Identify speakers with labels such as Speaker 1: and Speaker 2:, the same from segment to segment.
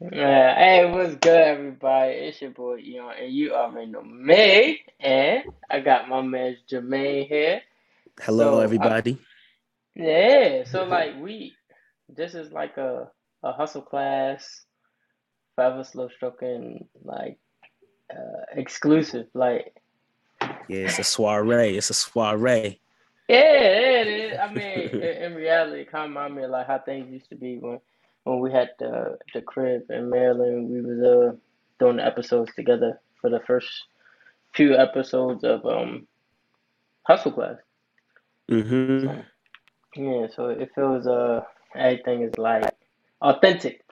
Speaker 1: Yeah, hey, what's good, everybody? It's your boy Eon, and you already know me. And I got my man Jermaine here.
Speaker 2: Hello,
Speaker 1: So, I,
Speaker 2: everybody.
Speaker 1: yeah, so like we, this is like a a hustle class, forever slow stroking, like uh exclusive. Like,
Speaker 2: Yeah, it's a soiree. It's a soiree.
Speaker 1: yeah, it is. I mean, in, in reality, it kind of remind me of like how things used to be when when we had the the crib in Maryland. We was uh doing the episodes together for the first few episodes of um Hustle Class.
Speaker 2: hmm
Speaker 1: So yeah, so it feels uh everything is like authentic.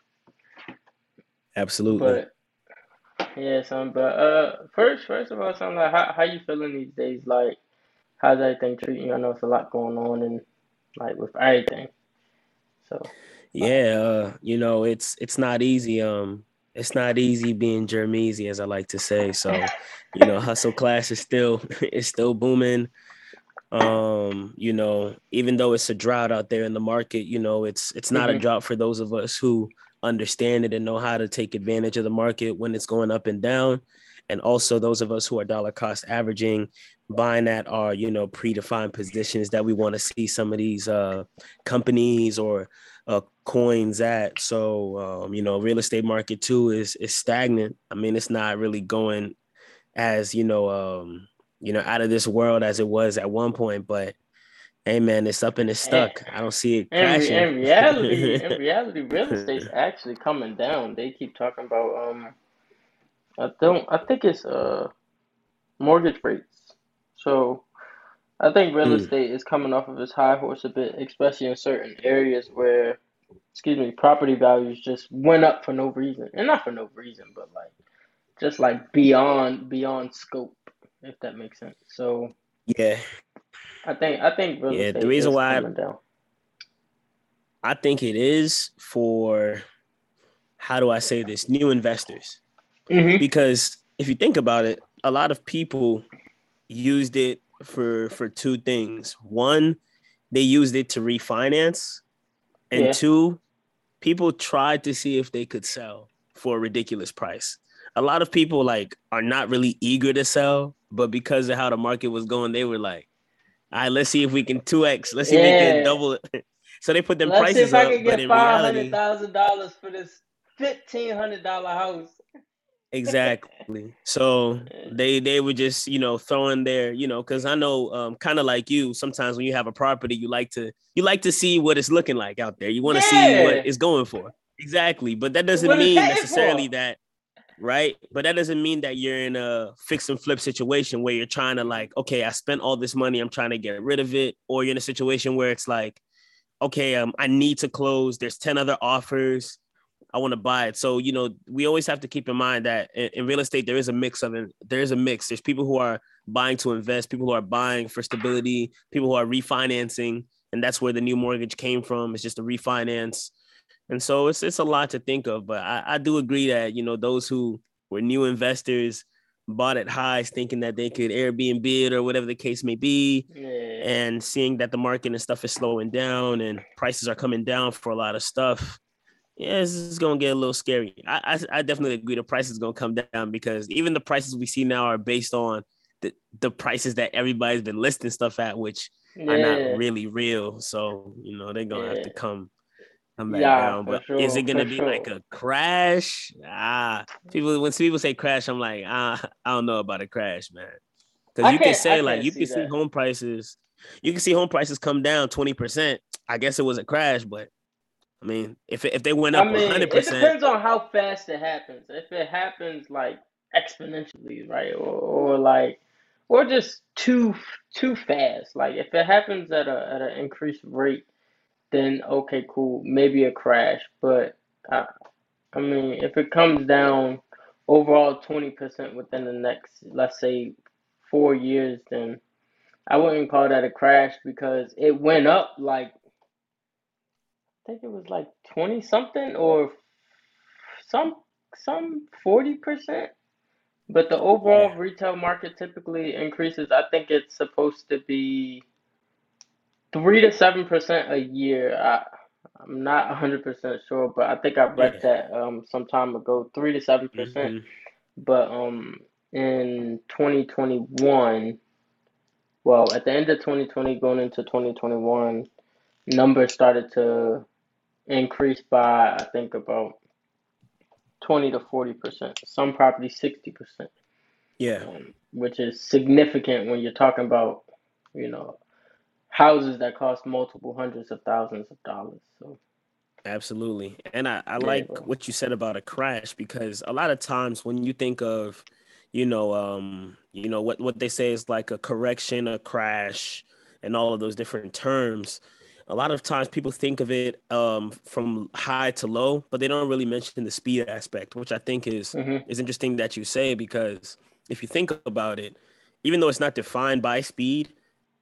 Speaker 2: Absolutely.
Speaker 1: But yeah, son. But uh, first, first of all, son, like how how you feeling these days? Like how's everything treating you? I know it's a lot going on and like with everything. So
Speaker 2: Yeah, uh, you know, it's it's not easy. Um, it's not easy being Jermeasy, as I like to say. So, you know, hustle class is still is still booming. Um, you know, even though it's a drought out there in the market, you know, it's it's not a
Speaker 1: hmm
Speaker 2: drought for those of us who understand it and know how to take advantage of the market when it's going up and down. And also those of us who are dollar cost averaging, buying at our, you know, predefined positions that we want to see some of these uh companies or uh coins at. So um, you know, real estate market too is is stagnant. I mean, it's not really going as you know um you know out of this world as it was at one point but hey man it's up and it's
Speaker 1: and
Speaker 2: stuck i don't see it
Speaker 1: in
Speaker 2: crashing
Speaker 1: in reality, in reality, real estate's actually coming down. They keep talking about um I don't I think it's uh mortgage rates. So I think real
Speaker 2: Mm,
Speaker 1: estate is coming off of its high horse a bit, especially in certain areas where, excuse me, property values just went up for no reason. And not for no reason, but like just like beyond beyond scope, if that makes sense. So
Speaker 2: yeah
Speaker 1: I think I think real
Speaker 2: yeah the reason
Speaker 1: is
Speaker 2: why
Speaker 1: coming down.
Speaker 2: i think it is for how do i say this new investors
Speaker 1: hmm
Speaker 2: because if you think about it a lot of people used it for for two things one they used it to refinance and
Speaker 1: Yeah.
Speaker 2: two people tried to see if they could sell for a ridiculous price. A lot of people like are not really eager to sell, but because of how the market was going, they were like, "All right, let's see if we can two x. Let's see if we can double it." So they put them
Speaker 1: Let's see if
Speaker 2: prices
Speaker 1: I
Speaker 2: up,
Speaker 1: can
Speaker 2: but
Speaker 1: get
Speaker 2: in
Speaker 1: five hundred thousand dollars for this fifteen hundred dollar house.
Speaker 2: Exactly. So they they were just you know throwing their you know because I know um, kind of like you. Sometimes when you have a property, you like to you like to see what it's looking like out there. You want to see what it's going for. Exactly, but that doesn't
Speaker 1: What
Speaker 2: mean necessarily
Speaker 1: for?
Speaker 2: that right? But that doesn't mean that you're in a fix and flip situation where you're trying to like, okay, I spent all this money, I'm trying to get rid of it, or you're in a situation where it's like, okay, um, I need to close. There's ten other offers. I want to buy it. So you know, we always have to keep in mind that in, in real estate there is a mix of it. There is a mix. There's people who are buying to invest, people who are buying for stability, people who are refinancing, and that's where the new mortgage came from. It's just a refinance and so it's it's a lot to think of, but I, I do agree that you know those who were new investors bought at highs, thinking that they could Airbnb it or whatever the case may be,
Speaker 1: Yeah.
Speaker 2: and seeing that the market and stuff is slowing down and prices are coming down for a lot of stuff. Yeah, this is gonna get a little scary. I I, I definitely agree the price is gonna come down because even the prices we see now are based on the the prices that everybody's been listing stuff at, which are not really real. So you know they're gonna have to come come back
Speaker 1: Yeah,
Speaker 2: down. But is it gonna be like a crash? Ah, people when people say crash, I'm like, ah, I don't know about a crash, man. Because you can say like you can see
Speaker 1: that.
Speaker 2: home prices, you can see home prices come down twenty percent. I guess it was a crash, but I mean, if if they went
Speaker 1: I
Speaker 2: up
Speaker 1: mean,
Speaker 2: hundred
Speaker 1: it depends on how fast it happens. If it happens like exponentially, right, or, or like, or just too too fast. Like if it happens at a at an increased rate, then okay, cool, maybe a crash. But I, I mean, if it comes down overall 20% within the next, let's say, four years, then I wouldn't call that a crash because it went up like think it was like 20 something or some some 40%. But the
Speaker 2: yeah,
Speaker 1: overall retail market typically increases. I think it's supposed to be three to seven percent a year. I I'm not 100% sure, but I think I read
Speaker 2: Yeah.
Speaker 1: that um some time ago, 3 to 7%.
Speaker 2: hmm
Speaker 1: But um in 2021, well, at the end of 2020 going into 2021, numbers started to increase by I think about 20 to 40%. Some properties 60%,
Speaker 2: Yeah.
Speaker 1: um, which is significant when you're talking about, you know, houses that cost multiple hundreds of thousands of dollars. So
Speaker 2: Absolutely. And I, I like
Speaker 1: bro.
Speaker 2: what you said about a crash because a lot of times when you think of, you know, um, you know, what, what they say is like a correction, a crash, and all of those different terms. A lot of times people think of it um from high to low, but they don't really mention the speed aspect, which I think is
Speaker 1: hmm
Speaker 2: is interesting that you say because if you think about it, even though it's not defined by speed,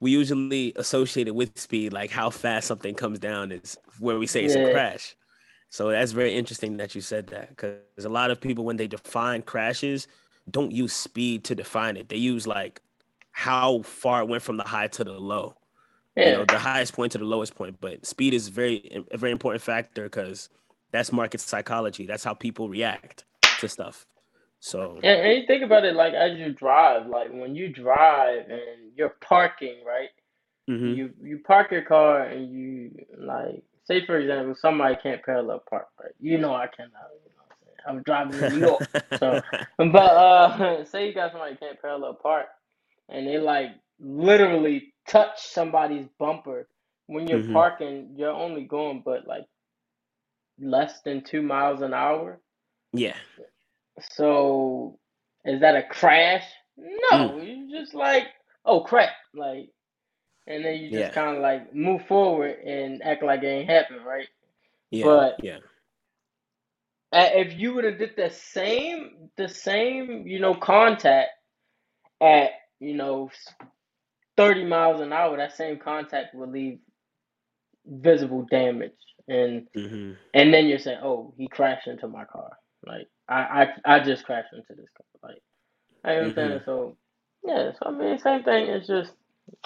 Speaker 2: we usually associate it with speed, like how fast something comes down is where we say it's a crash. So that's very interesting that you said that because a lot of people, when they define crashes, don't use speed to define it. They use like how far it went from the high to the low. You know, the highest point to the lowest point. But speed is very a very important factor because that's market psychology. That's how people react to stuff. So,
Speaker 1: And, and you think about it like as you drive, like when you drive and you're parking, right?
Speaker 2: hmm
Speaker 1: You you park your car and you like say for example somebody can't parallel park, right? You know I cannot, you know? I'm driving in New York. So but uh say you got somebody can't parallel park and they like literally touch somebody's bumper when you're
Speaker 2: hmm
Speaker 1: parking, you're only going but like less than two miles an hour.
Speaker 2: Yeah.
Speaker 1: So is that a crash?
Speaker 2: Mm.
Speaker 1: No, you just like, oh crap, like, and then you just
Speaker 2: Yeah.
Speaker 1: kind of like move forward and act like it ain't happened, right?
Speaker 2: Yeah.
Speaker 1: But
Speaker 2: Yeah.
Speaker 1: if you would have did the same, the same, you know, contact at, you know, 30 miles an hour, that same contact will leave visible damage, and
Speaker 2: hmm
Speaker 1: and then you're saying, oh, he crashed into my car, like I I I just crashed into this car, like. I understand. So, yeah. So I mean, same thing. It's just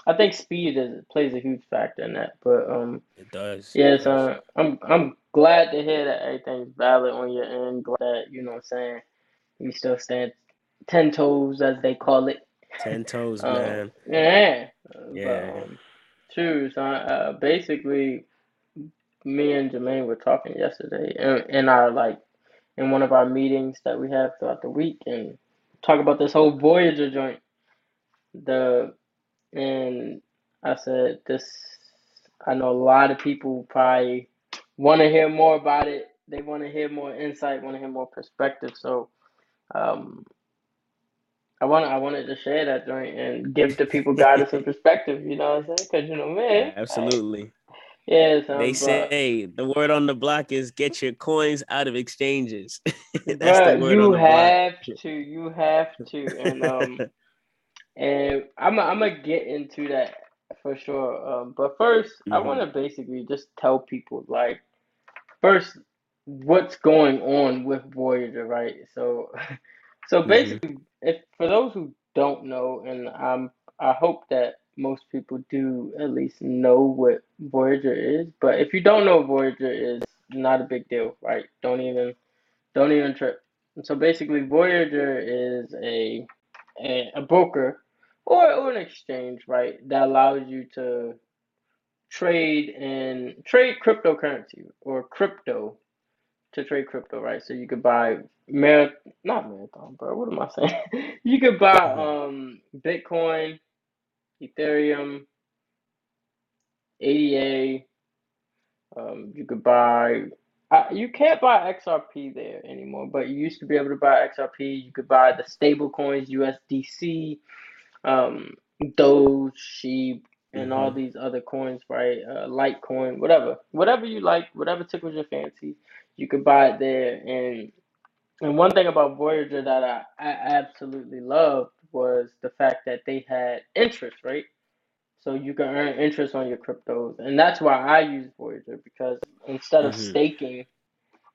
Speaker 1: I think speed is plays a huge factor in that. But um,
Speaker 2: It does.
Speaker 1: Yeah.
Speaker 2: does.
Speaker 1: So I'm I'm glad to hear that everything's valid on your end. Glad that you know what I'm saying you still stand ten toes as they call it.
Speaker 2: Ten toes,
Speaker 1: Um,
Speaker 2: man.
Speaker 1: yeah. But
Speaker 2: Yeah.
Speaker 1: um, true. So uh, basically, me and Jermaine were talking yesterday in, in our like in one of our meetings that we have throughout the week and talk about this whole Voyager joint. The And I said, this, I know a lot of people probably want to hear more about it. They want to hear more insight, want to hear more perspective. So, um, I want I wanted to share that joint and give the people guidance and perspective. You know what I'm saying? Because you know, man, like,
Speaker 2: Absolutely.
Speaker 1: yeah,
Speaker 2: They say the word on the block is get your coins out of exchanges. That's the word on
Speaker 1: you
Speaker 2: the block.
Speaker 1: have to, you have to, and um, and I'm I'm gonna get into that for sure. Um, but first, I want to basically just tell people like. first what's going on with Voyager, right? So so
Speaker 2: hmm
Speaker 1: basically if for those who don't know and um I hope that most people do at least know what Voyager is, but if you don't know what Voyager is, not a big deal, right? Don't even don't even trip. So basically Voyager is a a, a broker or, or an exchange, right, that allows you to trade and trade cryptocurrency or crypto to trade crypto, right? So you could buy Mar not marathon, bro. What am I saying? you could buy um Bitcoin, Ethereum, ADA. Um, you could buy. Uh, you can't buy XRP there anymore, but you used to be able to buy XRP. You could buy the stable coins, USDC, um, Doge, Shib, and all
Speaker 2: hmm
Speaker 1: these other coins, right? Uh, Litecoin, whatever, whatever you like, whatever tickles your fancy, you could buy it there, and And one thing about Voyager that I, I absolutely loved was the fact that they had interest, right? So you can earn interest on your cryptos. And that's why I use Voyager because instead of
Speaker 2: hmm
Speaker 1: staking,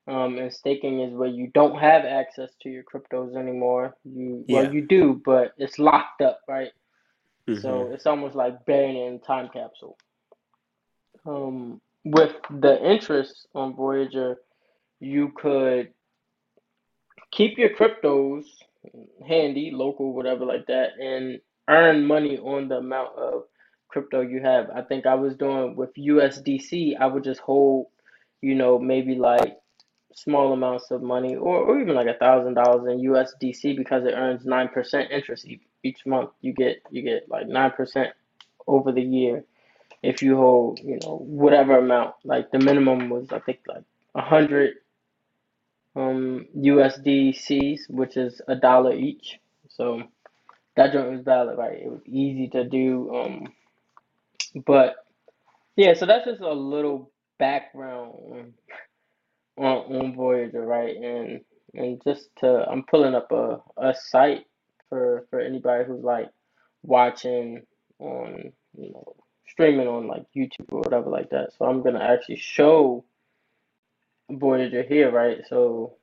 Speaker 1: um, and staking is where you don't have access to your cryptos anymore. You well
Speaker 2: Yeah.
Speaker 1: you do, but it's locked up, right?
Speaker 2: hmm
Speaker 1: So it's almost like burying it in a time capsule. Um, with the interest on Voyager, you could keep your cryptos handy, local, whatever like that, and earn money on the amount of crypto you have. I think I was doing with USDC, I would just hold, you know, maybe like small amounts of money or, or even like a thousand dollars in USDC because it earns nine percent interest each, month. You get you get like nine percent over the year if you hold, you know, whatever amount. Like the minimum was I think like a hundred um USDCs, which is a dollar each. So that joint was valid, right? It was easy to do. Um, but yeah, so that's just a little background on, on Voyager, right? And and just to, I'm pulling up a, a site for for anybody who's like watching on, you know, streaming on like YouTube or whatever like that. So I'm gonna actually show Voyager here, right? So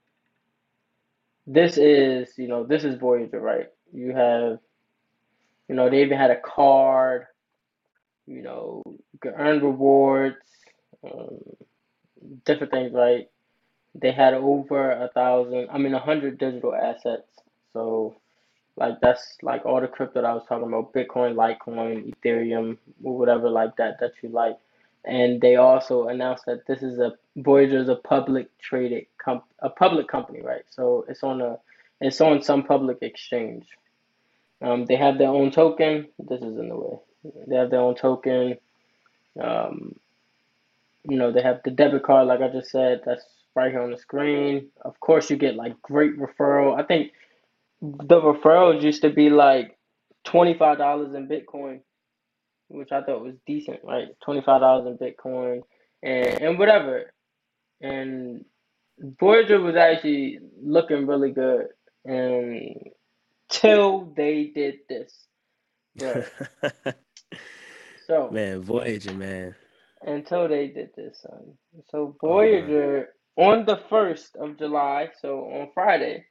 Speaker 1: this is, you know, this is Voyager, right? You have, you know, they even had a card, you know, you can earn rewards, um, different things, right? They had over a thousand, I mean, a hundred digital assets. So, like, that's like all the crypto that I was talking about Bitcoin, Litecoin, Ethereum, or whatever like that that you like. And they also announced that this is a Voyager is a public traded comp a public company, right? So it's on a it's on some public exchange. Um, they have their own token. This is in the way. They have their own token. Um, you know, they have the debit card, like I just said, that's right here on the screen. Of course, you get like great referral. I think the referrals used to be like $25 in Bitcoin, which I thought was decent, right? $25 in Bitcoin and, and whatever. And Voyager was actually looking really good until they did this. But, so
Speaker 2: man, Voyager, man.
Speaker 1: Until they did this, son. So Voyager oh, on the first of July, so on Friday,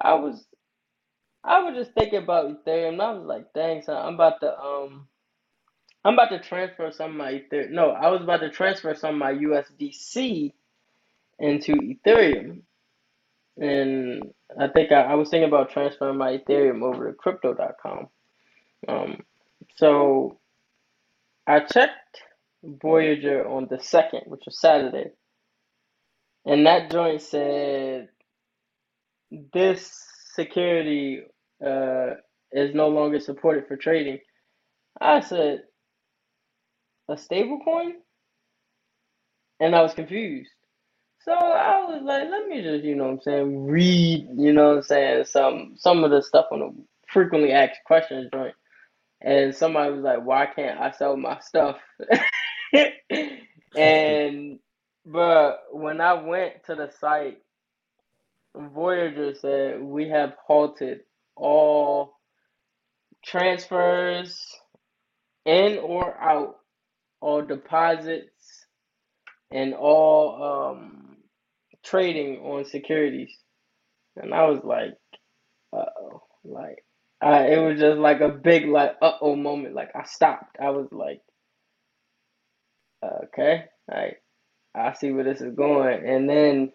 Speaker 1: I was I was just thinking about Ethereum. And I was like, dang, son, I'm about to um I'm about to transfer some of my Ethereum. No, I was about to transfer some of my USDC into Ethereum. And I think I, I was thinking about transferring my Ethereum over to crypto.com. Um, so I checked Voyager on the second, which was Saturday, and that joint said this security uh, is no longer supported for trading. I said a stable coin, and I was confused. So I was like, let me just, you know what I'm saying, read, you know what I'm saying, some some of the stuff on the frequently asked questions joint. And somebody was like, why can't I sell my stuff? and but when I went to the site, Voyager said we have halted all transfers in or out, all deposits, and all um, trading on securities. And I was like, uh oh, like I, it was just like a big like uh oh moment. Like I stopped. I was like, okay, like I see where this is going. And then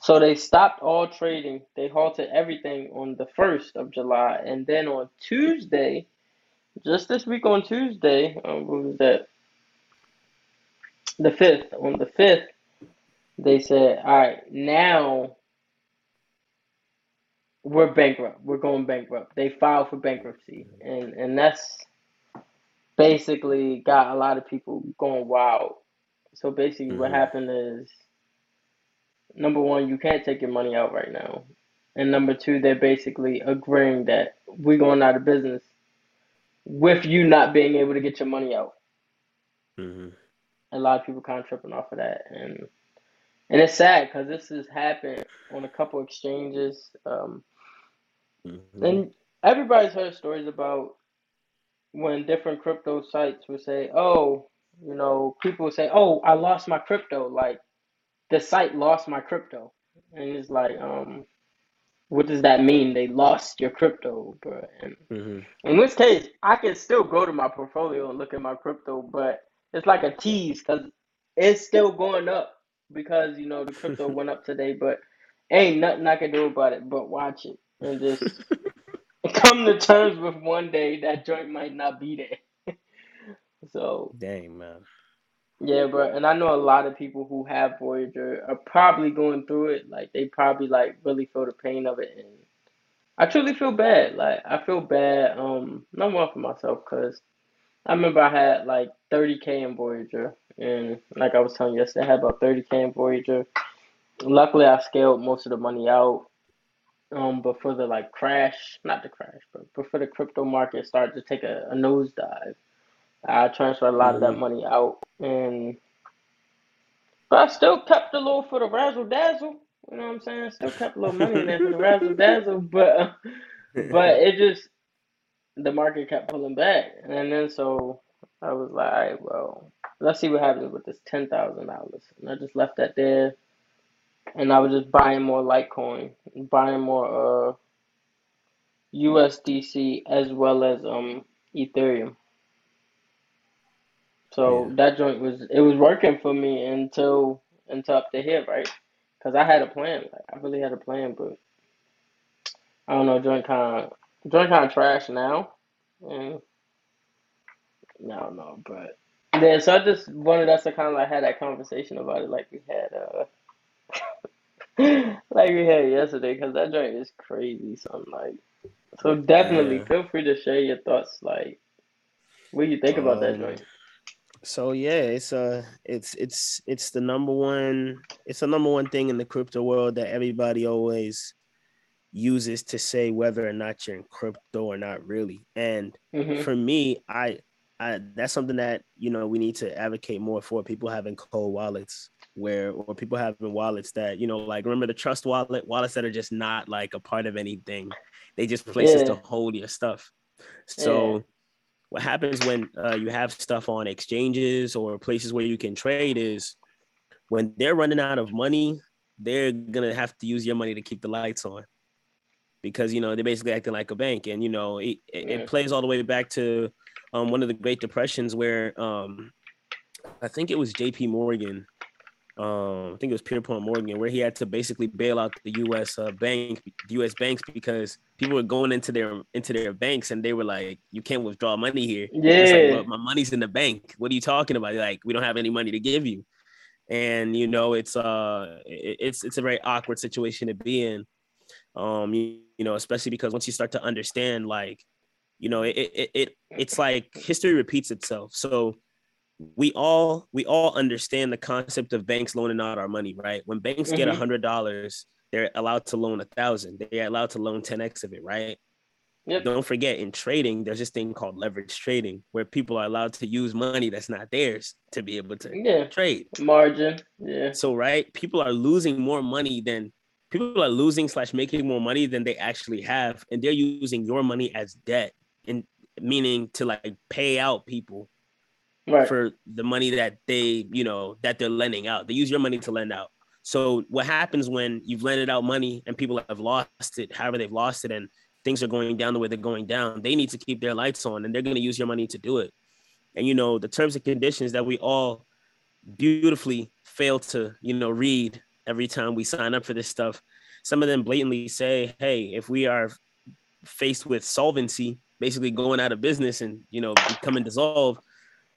Speaker 1: so they stopped all trading. They halted everything on the first of July, and then on Tuesday, just this week on Tuesday, um, what was that? The fifth. On the fifth, they said, "All right, now we're bankrupt. We're going bankrupt." They filed for bankruptcy, and and that's basically got a lot of people going wild. So basically, mm-hmm. what happened is number one, you can't take your money out right now. And number two, they're basically agreeing that we're going out of business with you not being able to get your money out. Mm-hmm. A lot of people kind of tripping off of that, and and it's sad because this has happened on a couple exchanges, um, mm-hmm. and everybody's heard stories about when different crypto sites would say, "Oh, you know," people would say, "Oh, I lost my crypto," like the site lost my crypto, and it's like, um, what does that mean? They lost your crypto, bro. And mm-hmm. in this case, I can still go to my portfolio and look at my crypto, but it's like a tease because it's still going up because you know the crypto went up today, but ain't nothing I can do about it but watch it and just come to terms with one day that joint might not be there. so
Speaker 2: Dang man.
Speaker 1: yeah, bro, and I know a lot of people who have Voyager are probably going through it. Like they probably like really feel the pain of it, and I truly feel bad. Like I feel bad. Um, not one for myself because I remember I had like 30k in Voyager, and like I was telling you yesterday, I had about 30k in Voyager. Luckily, I scaled most of the money out. Um, but for the like crash, not the crash, but, for the crypto market started to take a, a nosedive, I transferred a lot of that
Speaker 2: Mhm.
Speaker 1: money out, and but I still kept a little for the razzle dazzle. You know what I'm saying? Still kept a little money in there for the razzle dazzle, but uh, but it just the market kept pulling back, and then so I was like, all right, well, let's see what happens with this ten thousand dollars, and I just left that there, and I was just buying more Litecoin, buying more uh USDC as well as um Ethereum. So
Speaker 2: yeah.
Speaker 1: that joint was it was working for me until until up to here, right? Because I had a plan, like I really had a plan, but I don't know, joint kind of joint kind of trash now, and I don't know, but yeah. So I just wanted us to kind of like have that conversation about it, like we had uh like we had yesterday, because that joint is crazy. So I'm like, so definitely
Speaker 2: Yeah.
Speaker 1: feel free to share your thoughts, like what do you think about that
Speaker 2: Um
Speaker 1: joint?
Speaker 2: so yeah, it's uh it's it's it's the number one it's the number one thing in the crypto world that everybody always uses to say whether or not you're in crypto or not really. And
Speaker 1: Mhm.
Speaker 2: for me, I I that's something that you know we need to advocate more for people having cold wallets where or people having wallets that you know like remember the trust wallet? Wallets that are just not like a part of anything. They just places to hold your stuff.
Speaker 1: Yeah,
Speaker 2: so what happens when uh, you have stuff on exchanges or places where you can trade is when they're running out of money they're gonna have to use your money to keep the lights on because you know they're basically acting like a bank. And you know it, it,
Speaker 1: yeah.
Speaker 2: it plays all the way back to um, one of the great depressions where um, i think it was jp morgan um, i think it was pierpont morgan where he had to basically bail out the us uh, bank the us banks because people were going into their into their banks and they were like you can't withdraw money here. It's like well my money's in the bank. What are you talking about? Like we don't have any money to give you. And you know it's uh it, it's it's a very awkward situation to be in. Um you, you know especially because once you start to understand like you know it, it it it's like history repeats itself so we all we all understand the concept of banks loaning out our money right when banks get a
Speaker 1: hmm
Speaker 2: hundred dollars they're allowed to loan a thousand they're allowed to loan 10x of it right
Speaker 1: Yep.
Speaker 2: don't forget in trading there's this thing called leverage trading where people are allowed to use money that's not theirs to be able to
Speaker 1: Yeah.
Speaker 2: trade
Speaker 1: Margin. Yeah.
Speaker 2: so right, people are losing more money than people are losing slash making more money than they actually have, and they're using your money as debt, and meaning to like pay out people
Speaker 1: Right.
Speaker 2: for the money that they you know that they're lending out. They use your money to lend out. So what happens when you've lended out money and people have lost it, however they've lost it, and things are going down the way they're going down, they need to keep their lights on, and they're going to use your money to do it. And you know the terms and conditions that we all beautifully fail to you know read every time we sign up for this stuff some of them blatantly say hey if we are faced with solvency basically going out of business and you know becoming dissolved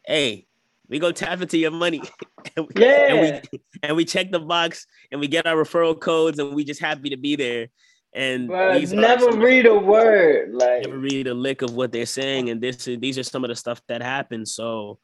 Speaker 2: hey we go tap into your money and, we, and
Speaker 1: Yeah.
Speaker 2: we and we check the box and we get our referral codes and we just happy to be there and are
Speaker 1: never
Speaker 2: some of the-
Speaker 1: read a word. Like
Speaker 2: never read a lick of what they're saying and this is these are some of the stuff that happens so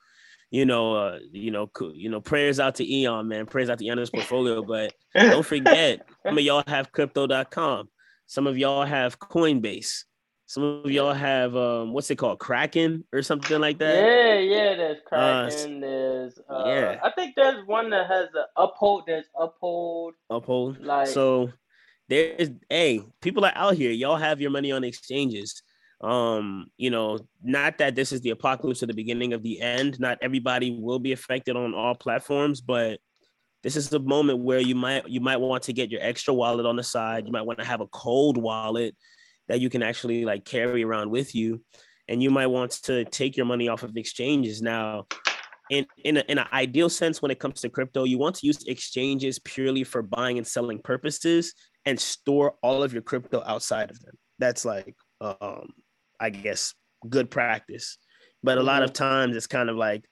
Speaker 2: you know uh you know you know prayers out to eon man. Prayers out to eon's portfolio. But don't forget some of y'all have crypto.com some of y'all have coinbase. Some of y'all have um what's it called? Kraken or something like that?
Speaker 1: Yeah, yeah, there's
Speaker 2: Uh,
Speaker 1: Kraken, there's uh
Speaker 2: yeah.
Speaker 1: I think there's one that has the uphold, there's uphold.
Speaker 2: uphold.
Speaker 1: Like
Speaker 2: so there's hey people are out here. Y'all have your money on exchanges um you know not that this is the apocalypse or the beginning of the end not everybody will be affected on all platforms but this is the moment where you might you might want to get your extra wallet on the side. You might want to have a cold wallet that you can actually like carry around with you and you might want to take your money off of exchanges. Now in in, a, in an ideal sense when it comes to crypto you want to use exchanges purely for buying and selling purposes and store all of your crypto outside of them. That's like um i guess good practice but a lot of mm-hmm. times it's kind of like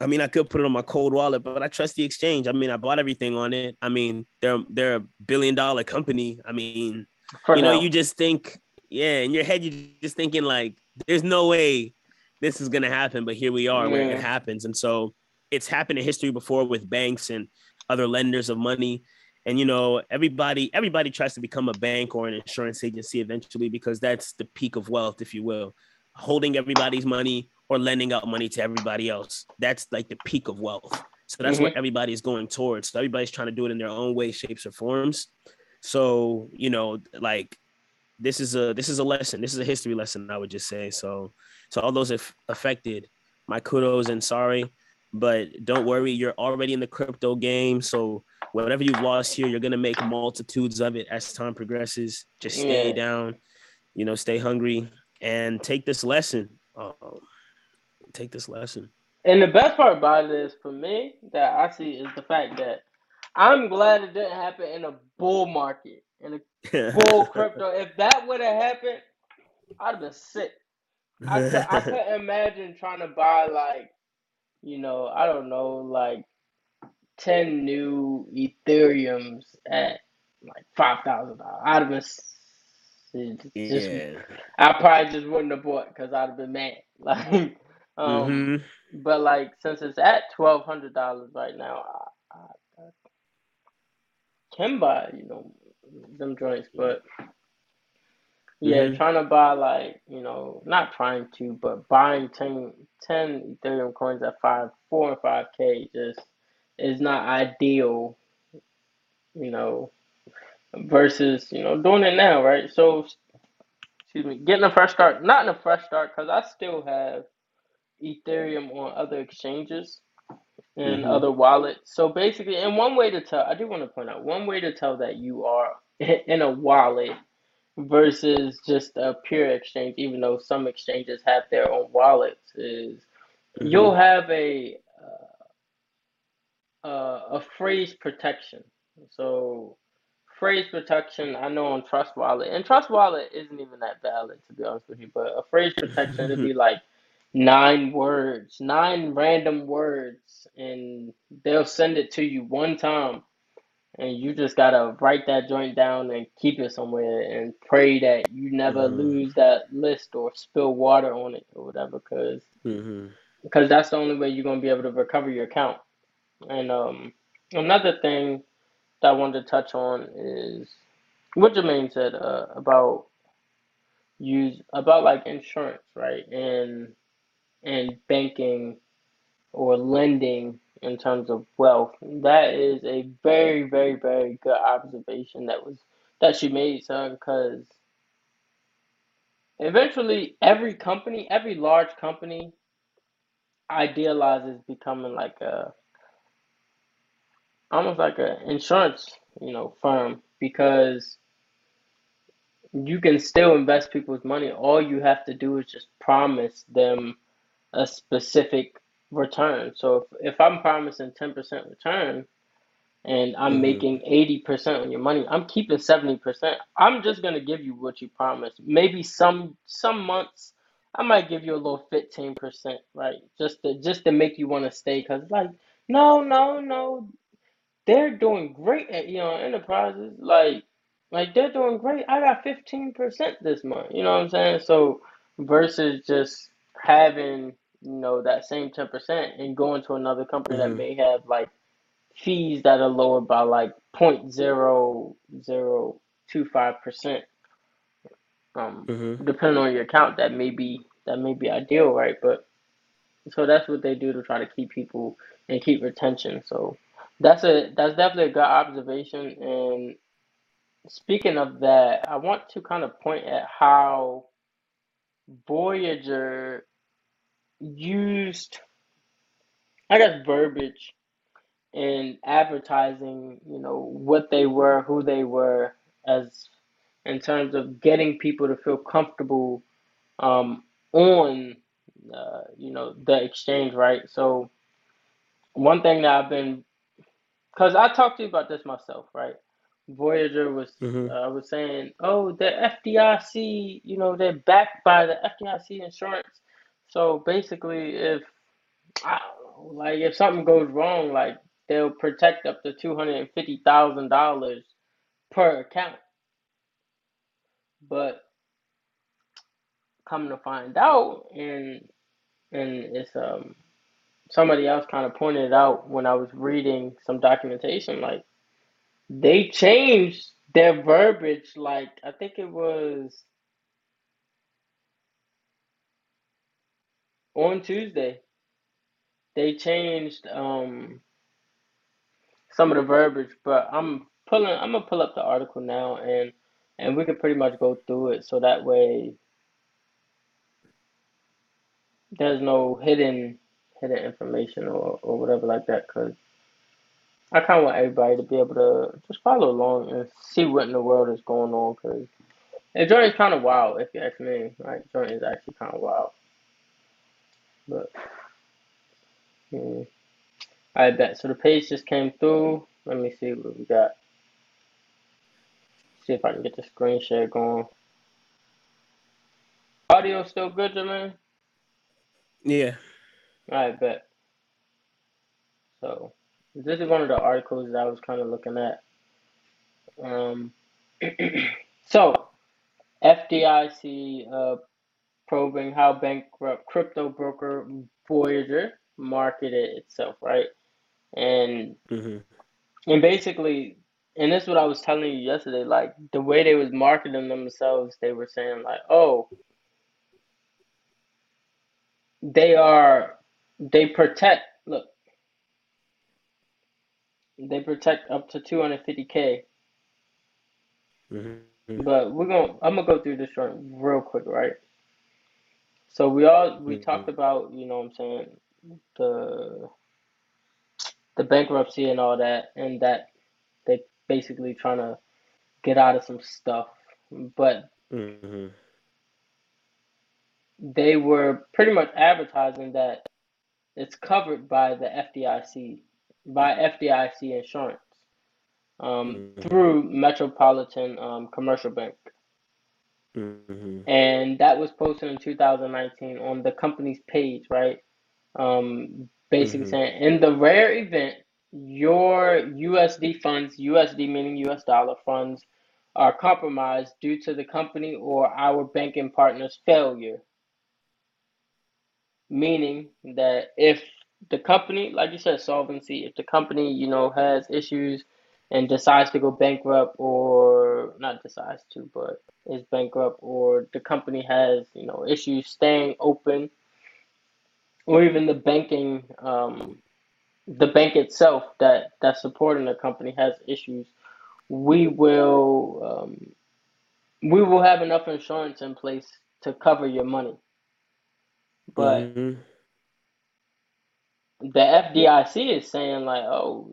Speaker 2: I mean, I could put it on my cold wallet, but I trust the exchange. I mean, I bought everything on it. I mean, they're they're a billion dollar company. I mean, For you know, you just think, yeah, in your head, you're just thinking like, there's no way this is gonna happen, but here we are yeah. where it happens. And so it's happened in history before with banks and other lenders of money. And you know, everybody everybody tries to become a bank or an insurance agency eventually because that's the peak of wealth, if you will. Holding everybody's money or lending out money to everybody else. That's like the peak of wealth. So that's mm-hmm. what everybody's going towards. So everybody's trying to do it in their own way, shapes, or forms. So, you know, like this is a this is a lesson. This is a history lesson, I would just say. So so all those if affected, my kudos and sorry, but don't worry, you're already in the crypto game. So whatever you've lost here, you're gonna make multitudes of it as time progresses. Just stay yeah. down, you know, stay hungry and take this lesson. Um, take this lesson.
Speaker 1: And the best part about it is for me that I see is the fact that I'm glad it didn't happen in a bull market, in a bull crypto. If that would have happened, I'd have been sick. I, I couldn't imagine trying to buy like, you know, I don't know, like ten new Ethereums at like five thousand dollars. I'd have been just, yeah. I probably just wouldn't have bought because I'd have been mad. Like, um, mm-hmm. but like since it's at twelve hundred dollars right now, I, I, I, can buy you know them joints, but yeah, mm-hmm. trying to buy like you know not trying to, but buying 10, 10 Ethereum coins at five, four and five k just is not ideal, you know, versus you know doing it now, right? So excuse me, getting a fresh start, not in a fresh start because I still have Ethereum on other exchanges and mm-hmm. other wallets. So basically, and one way to tell, I do want to point out, one way to tell that you are in a wallet versus just a pure exchange, even though some exchanges have their own wallets, is mm-hmm. you'll have a uh, a phrase protection. So phrase protection, I know on Trust Wallet, and Trust Wallet isn't even that valid to be honest with you, but a phrase protection would be like nine words, nine random words, and they'll send it to you one time. And you just gotta write that joint down and keep it somewhere and pray that you never mm-hmm. lose that list or spill water on it or whatever, because mm-hmm. because that's the only way you're gonna be able to recover your account. And um, another thing that I wanted to touch on is what Jermaine said uh, about use about like insurance, right? And and banking or lending in terms of wealth. That is a very, very, very good observation that was that she made, son, because eventually every company, every large company idealizes becoming like a almost like an insurance, you know, firm because you can still invest people's money. All you have to do is just promise them a specific return. So if, if I'm promising 10% return and I'm mm-hmm. making 80% on your money, I'm keeping 70%. I'm just going to give you what you promised. Maybe some some months I might give you a little 15%, right? Just to just to make you want to stay cuz like no, no, no. They're doing great at you know enterprises like like they're doing great. I got 15% this month. You know what I'm saying? So versus just having you know that same 10% and going to another company that may have like fees that are lower by like 0.0025% um mm-hmm. depending on your account that may be that may be ideal right but so that's what they do to try to keep people and keep retention so that's a that's definitely a good observation and speaking of that i want to kind of point at how voyager used, I guess, verbiage in advertising, you know, what they were, who they were, as in terms of getting people to feel comfortable um, on uh, you know, the exchange, right? So one thing that I've been, because I talked to you about this myself, right? Voyager was
Speaker 2: Mm-hmm.
Speaker 1: uh, was saying, oh, the FDIC, you know, they're backed by the FDIC insurance. So basically, if I don't know, like if something goes wrong, like they'll protect up to two hundred and fifty thousand dollars per account. But come to find out, and and it's um somebody else kind of pointed it out when I was reading some documentation, like they changed their verbiage. Like I think it was on Tuesday. They changed um some of the verbiage, but I'm pulling. I'm gonna pull up the article now, and and we could pretty much go through it, so that way there's no hidden hidden information or or whatever like that. Cause I kind of want everybody to be able to just follow along and see what in the world is going on. Cause the joint is kind of wild, if you ask me. Right, the joint is actually kind of wild, but. Yeah. I bet. So the page just came through. Let me see what we got. See if I can get the screen share going. Audio still good, Jermaine?
Speaker 2: Yeah.
Speaker 1: I bet. So this is one of the articles that I was kind of looking at. Um, so FDIC uh, probing how bankrupt crypto broker Voyager marketed itself, right? And
Speaker 2: Mm-hmm.
Speaker 1: and basically, and this is what I was telling you yesterday. Like the way they was marketing themselves, they were saying like, "Oh, they are, they protect. Look, they protect up to 250k."
Speaker 2: Mm-hmm.
Speaker 1: But we're gonna, I'm gonna go through this real quick, right? So we all we
Speaker 2: Mm-hmm.
Speaker 1: talked about, you know, what I'm saying the the bankruptcy and all that, and that they basically trying to get out of some stuff, but
Speaker 2: Mm-hmm.
Speaker 1: they were pretty much advertising that it's covered by the FDIC, by FDIC insurance, um,
Speaker 2: Mm-hmm.
Speaker 1: through Metropolitan um, Commercial Bank,
Speaker 2: Mm-hmm.
Speaker 1: and that was posted in 2019 on the company's page, right? Um, basically
Speaker 2: Mm-hmm.
Speaker 1: saying in the rare event your USD funds, USD meaning US dollar funds, are compromised due to the company or our banking partner's failure. Meaning that if the company, like you said, solvency, if the company, you know, has issues and decides to go bankrupt or not decides to, but is bankrupt or the company has, you know, issues staying open or even the banking um the bank itself that that's supporting the company has issues, we will um, we will have enough insurance in place to cover your money. But
Speaker 2: Mm-hmm.
Speaker 1: the FDIC is saying like, oh,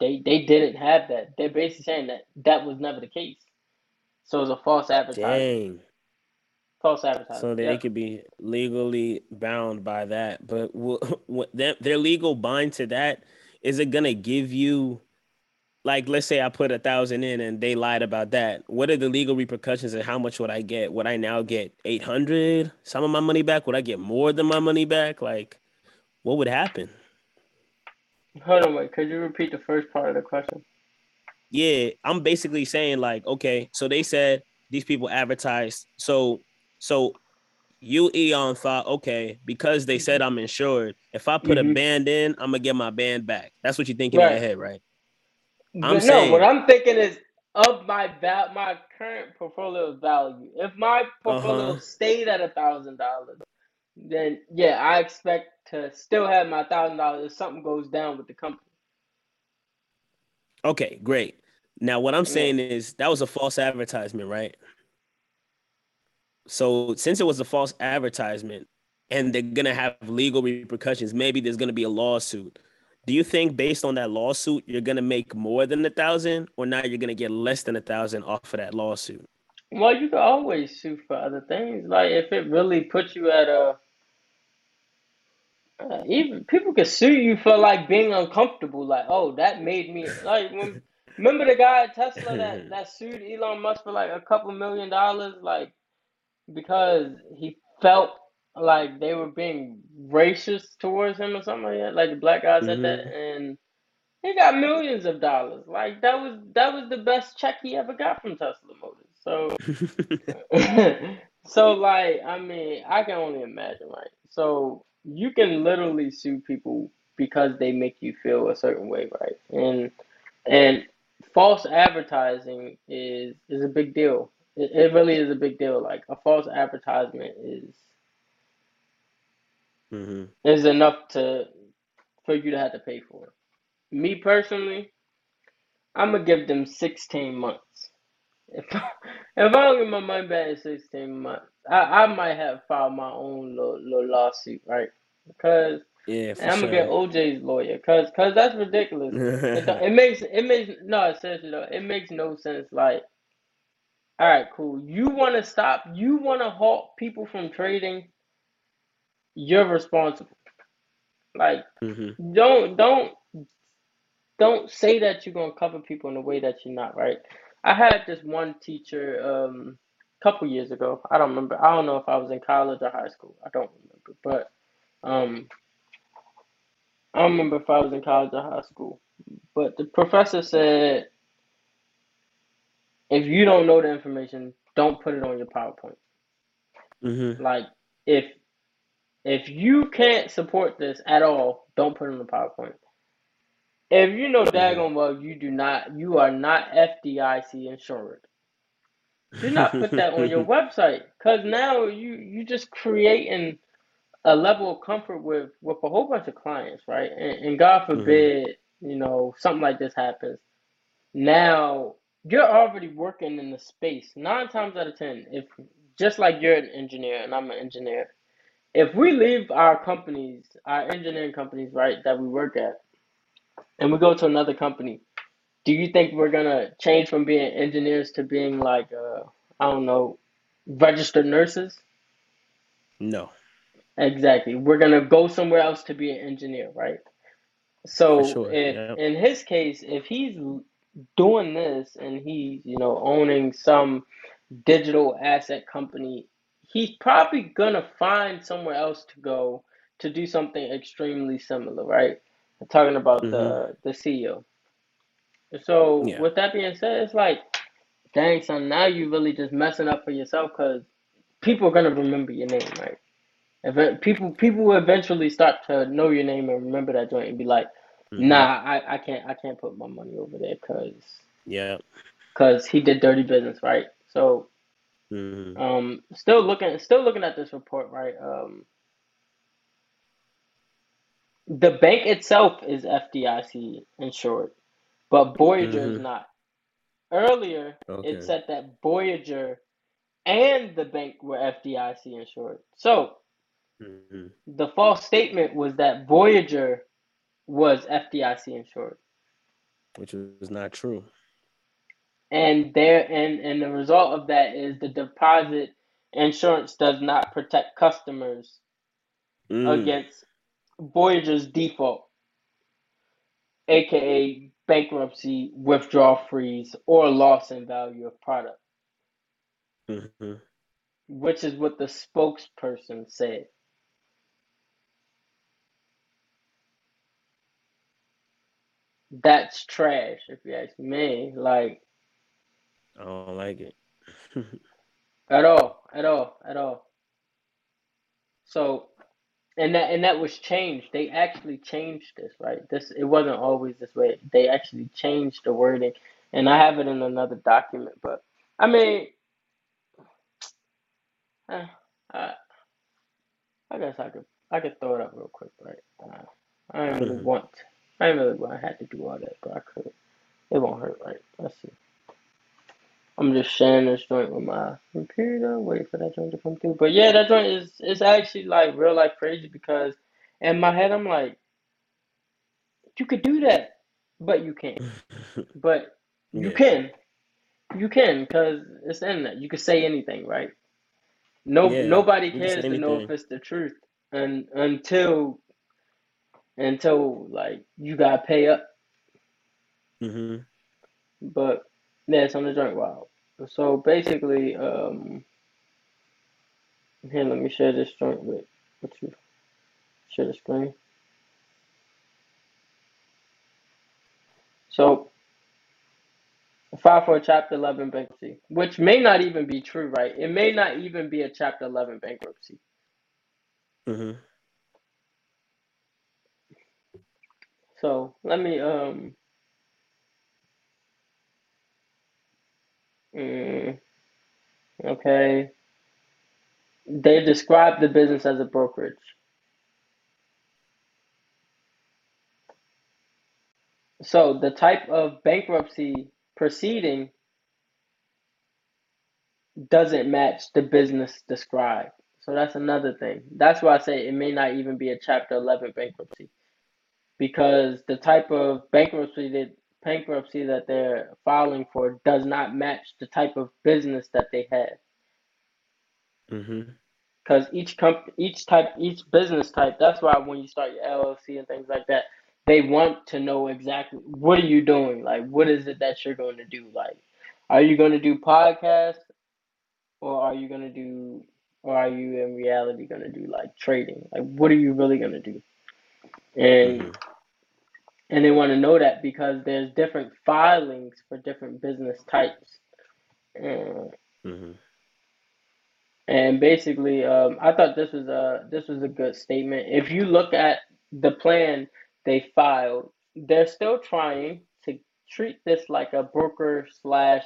Speaker 1: they they didn't have that. They're basically saying that that was never the case. So it's a false advertisement.
Speaker 2: Dang.
Speaker 1: False advertising.
Speaker 2: So
Speaker 1: advertisement.
Speaker 2: they
Speaker 1: Yep.
Speaker 2: could be legally bound by that, but will, what their, their legal bind to that is it gonna give you like let's say I put a thousand in and they lied about that. What are the legal repercussions and how much would I get? Would I now get eight hundred? Some of my money back? Would I get more than my money back? Like, what would happen?
Speaker 1: Hold on, wait. Could you repeat the first part of the question?
Speaker 2: Yeah, I'm basically saying like, okay, so they said these people advertised. So, so you Eon thought, okay, because they said I'm insured, if I put a
Speaker 1: Mhm.
Speaker 2: band in, I'm gonna get my band back. That's what you think in your head, right?
Speaker 1: But no,
Speaker 2: saying-
Speaker 1: what I'm thinking is of my val- my current portfolio value. If my portfolio
Speaker 2: Uh-huh.
Speaker 1: stayed at a thousand dollars, then yeah, I expect to still have my thousand dollars if something goes down with the company.
Speaker 2: Okay, great. Now what I'm
Speaker 1: Yeah.
Speaker 2: saying is that was a false advertisement, right? So since it was a false advertisement and they're gonna have legal repercussions, maybe there's gonna be a lawsuit. Do you think based on that lawsuit you're gonna make more than a thousand, or now you're gonna get less than a thousand off of that lawsuit?
Speaker 1: Well, you can always sue for other things. Like if it really puts you at a Uh, even people can sue you for like being uncomfortable. Like, oh, that made me like. When, remember the guy at Tesla that that sued Elon Musk for like a couple million dollars, like because he felt like they were being racist towards him or something like that. Like the black guy said that,
Speaker 2: Mhm.
Speaker 1: and he got millions of dollars. Like that was that was the best check he ever got from Tesla Motors. So. so like I mean, I can only imagine, right? So you can literally sue people because they make you feel a certain way, right? And and false advertising is is a big deal. It, it really is a big deal. Like a false advertisement is
Speaker 2: Mhm.
Speaker 1: is enough to for you to have to pay for it. Me personally, I'm gonna give them 16 months. If if I don't get my money back in 16 months, I, I might have filed my own little, little lawsuit, right? Because
Speaker 2: Yeah, for
Speaker 1: and I'm gonna get
Speaker 2: sure.
Speaker 1: OJ's lawyer, cause cause that's ridiculous. It don't, it makes it makes no seriously though. It makes no sense. Like, all right, cool. You want to stop? You want to halt people from trading? You're responsible. Like,
Speaker 2: Mhm.
Speaker 1: don't don't don't say that you're gonna cover people in a way that you're not, right? I had this one teacher um a couple years ago. I don't remember. I don't know if I was in college or high school. I don't remember, but um I don't remember if I was in college or high school. But the professor said if you don't know the information, don't put it on your PowerPoint.
Speaker 2: Mhm.
Speaker 1: Like if if you can't support this at all, don't put it on the PowerPoint. If you know daggone well you do not you are not FDIC insured, do not put that on your website because now you you just creating a level of comfort with with a whole bunch of clients, right? And, and God
Speaker 2: Mhm.
Speaker 1: forbid, you know, something like this happens. Now you're already working in the space. Nine times out of ten, if just like you're an engineer and I'm an engineer, if we leave our companies, our engineering companies, right, that we work at, and we go to another company, do you think we're gonna change from being engineers to being like, uh, I don't know, registered nurses?
Speaker 2: No,
Speaker 1: Exactly. We're gonna go somewhere else to be an engineer, right?
Speaker 2: for
Speaker 1: So
Speaker 2: sure.
Speaker 1: if
Speaker 2: Yeah.
Speaker 1: in his case, if he's doing this and he's, you know, owning some digital asset company, he's probably gonna find somewhere else to go to do something extremely similar, right? I'm talking about
Speaker 2: Mhm.
Speaker 1: the the CEO. So
Speaker 2: Yeah.
Speaker 1: with that being said, it's like, dang son, now you really just messing up for yourself because people are gonna remember your name, right? If people people will eventually start to know your name and remember that joint and be like,
Speaker 2: Mhm.
Speaker 1: nah, I, I can't I can't put my money over there because
Speaker 2: Yeah.
Speaker 1: because he did dirty business, right? So
Speaker 2: Mhm.
Speaker 1: um, still looking still looking at this report, right? Um, the bank itself is FDIC insured, but Voyager is
Speaker 2: Mhm.
Speaker 1: not. Earlier, it said that Voyager and the bank were FDIC insured. So
Speaker 2: Mhm.
Speaker 1: the false statement was that Voyager was FDIC insured.
Speaker 2: Which was not true.
Speaker 1: And there and and the result of that is the deposit insurance does not protect customers
Speaker 2: Mm.
Speaker 1: against Voyager's default, aka bankruptcy, withdrawal freeze, or loss in value of product,
Speaker 2: Mhm.
Speaker 1: which is what the spokesperson said. That's trash, if you ask me. Like
Speaker 2: I don't like it.
Speaker 1: at all, at all, at all. So and that and that was changed. They actually changed this, right? This it wasn't always this way. They actually changed the wording, and I have it in another document. But I mean, eh, I I guess I could I could throw it up real quick, right? Uh, I didn't really want I didn't really want to have to do all that, but I could. It won't hurt, right? Let's see. I'm just sharing this joint with my computer, waiting for that joint to come through. But yeah, that joint is it's actually like real life crazy because in my head I'm like, you could do that, but you can't. But you
Speaker 2: yeah.
Speaker 1: can, you can, because it's the internet. You can say anything, right? No,
Speaker 2: Yeah.
Speaker 1: nobody
Speaker 2: You can say
Speaker 1: cares to know if
Speaker 2: anything.
Speaker 1: it's the truth, and until until like you gotta pay up.
Speaker 2: Mm-hmm.
Speaker 1: But yeah, it's on the joint wild. So basically, um, here let me share this joint with with you. Share the screen. So file for a Chapter 11 bankruptcy, which may not even be true, right? It may not even be a Chapter 11 bankruptcy.
Speaker 2: Mm-hmm.
Speaker 1: So let me um. Mm, okay. They describe the business as a brokerage. So the type of bankruptcy proceeding doesn't match the business described. So that's another thing. That's why I say it may not even be a Chapter 11 bankruptcy because the type of bankruptcy that bankruptcy that they're filing for does not match the type of business that they have.
Speaker 2: Mm-hmm.
Speaker 1: Because each comp, each type, each business type. That's why when you start your LLC and things like that, they want to know exactly what are you doing. Like, what is it that you're going to do? Like, are you going to do podcasts, or are you going to do, or are you in reality going to do like trading? Like, what are you really going to do? And
Speaker 2: Mm-hmm.
Speaker 1: And they want to know that because there's different filings for different business types.
Speaker 2: Mm-hmm.
Speaker 1: And basically, um, I thought this was a this was a good statement. If you look at the plan they filed, they're still trying to treat this like a broker slash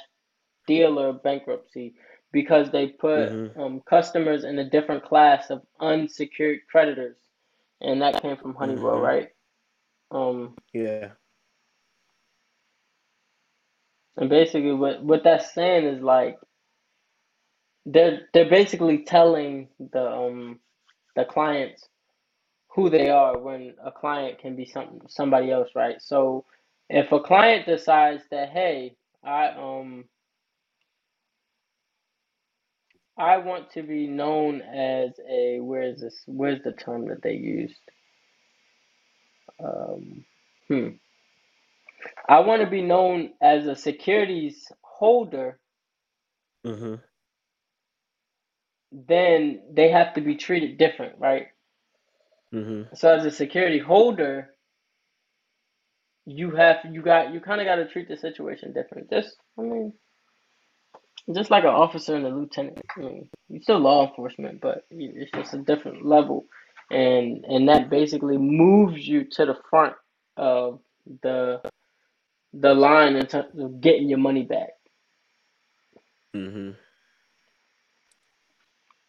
Speaker 1: dealer bankruptcy because they put
Speaker 2: Mm-hmm.
Speaker 1: um, customers in a different class of unsecured creditors, and that came from Honeywell,
Speaker 2: Mm-hmm.
Speaker 1: right? Um,
Speaker 2: Yeah.
Speaker 1: and basically, what what that's saying is like they're they're basically telling the um the clients who they are when a client can be some somebody else, right? So if a client decides that, hey, I um I want to be known as a where is this where's the term that they used? Um hmm. I want to be known as a securities holder,
Speaker 2: Mm-hmm.
Speaker 1: then they have to be treated different, right?
Speaker 2: Mm-hmm.
Speaker 1: So as a security holder, you have you got you kind of got to treat the situation different. Just I mean just like an officer and a lieutenant. I mean, you're still law enforcement, but it's just a different level, and and that basically moves you to the front of the the line in terms of getting your money back.
Speaker 2: Mm-hmm.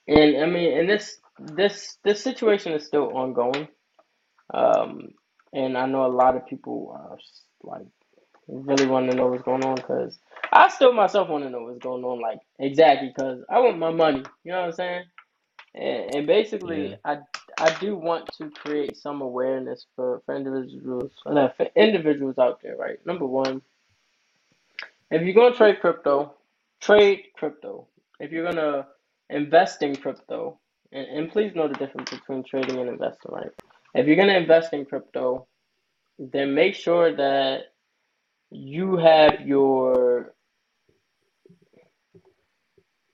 Speaker 1: And I mean, and this this this situation is still ongoing. Um, and I know a lot of people are like really want to know what's going on because I still myself want to know what's going on, like exactly because I want my money. You know what I'm saying? And, and basically,
Speaker 2: Yeah.
Speaker 1: I I do want to create some awareness for, for individuals uh, for individuals out there, right? Number one, if you're gonna trade crypto, trade crypto. If you're gonna invest in crypto, and, and please know the difference between trading and investing, right? If you're gonna invest in crypto, then make sure that you have your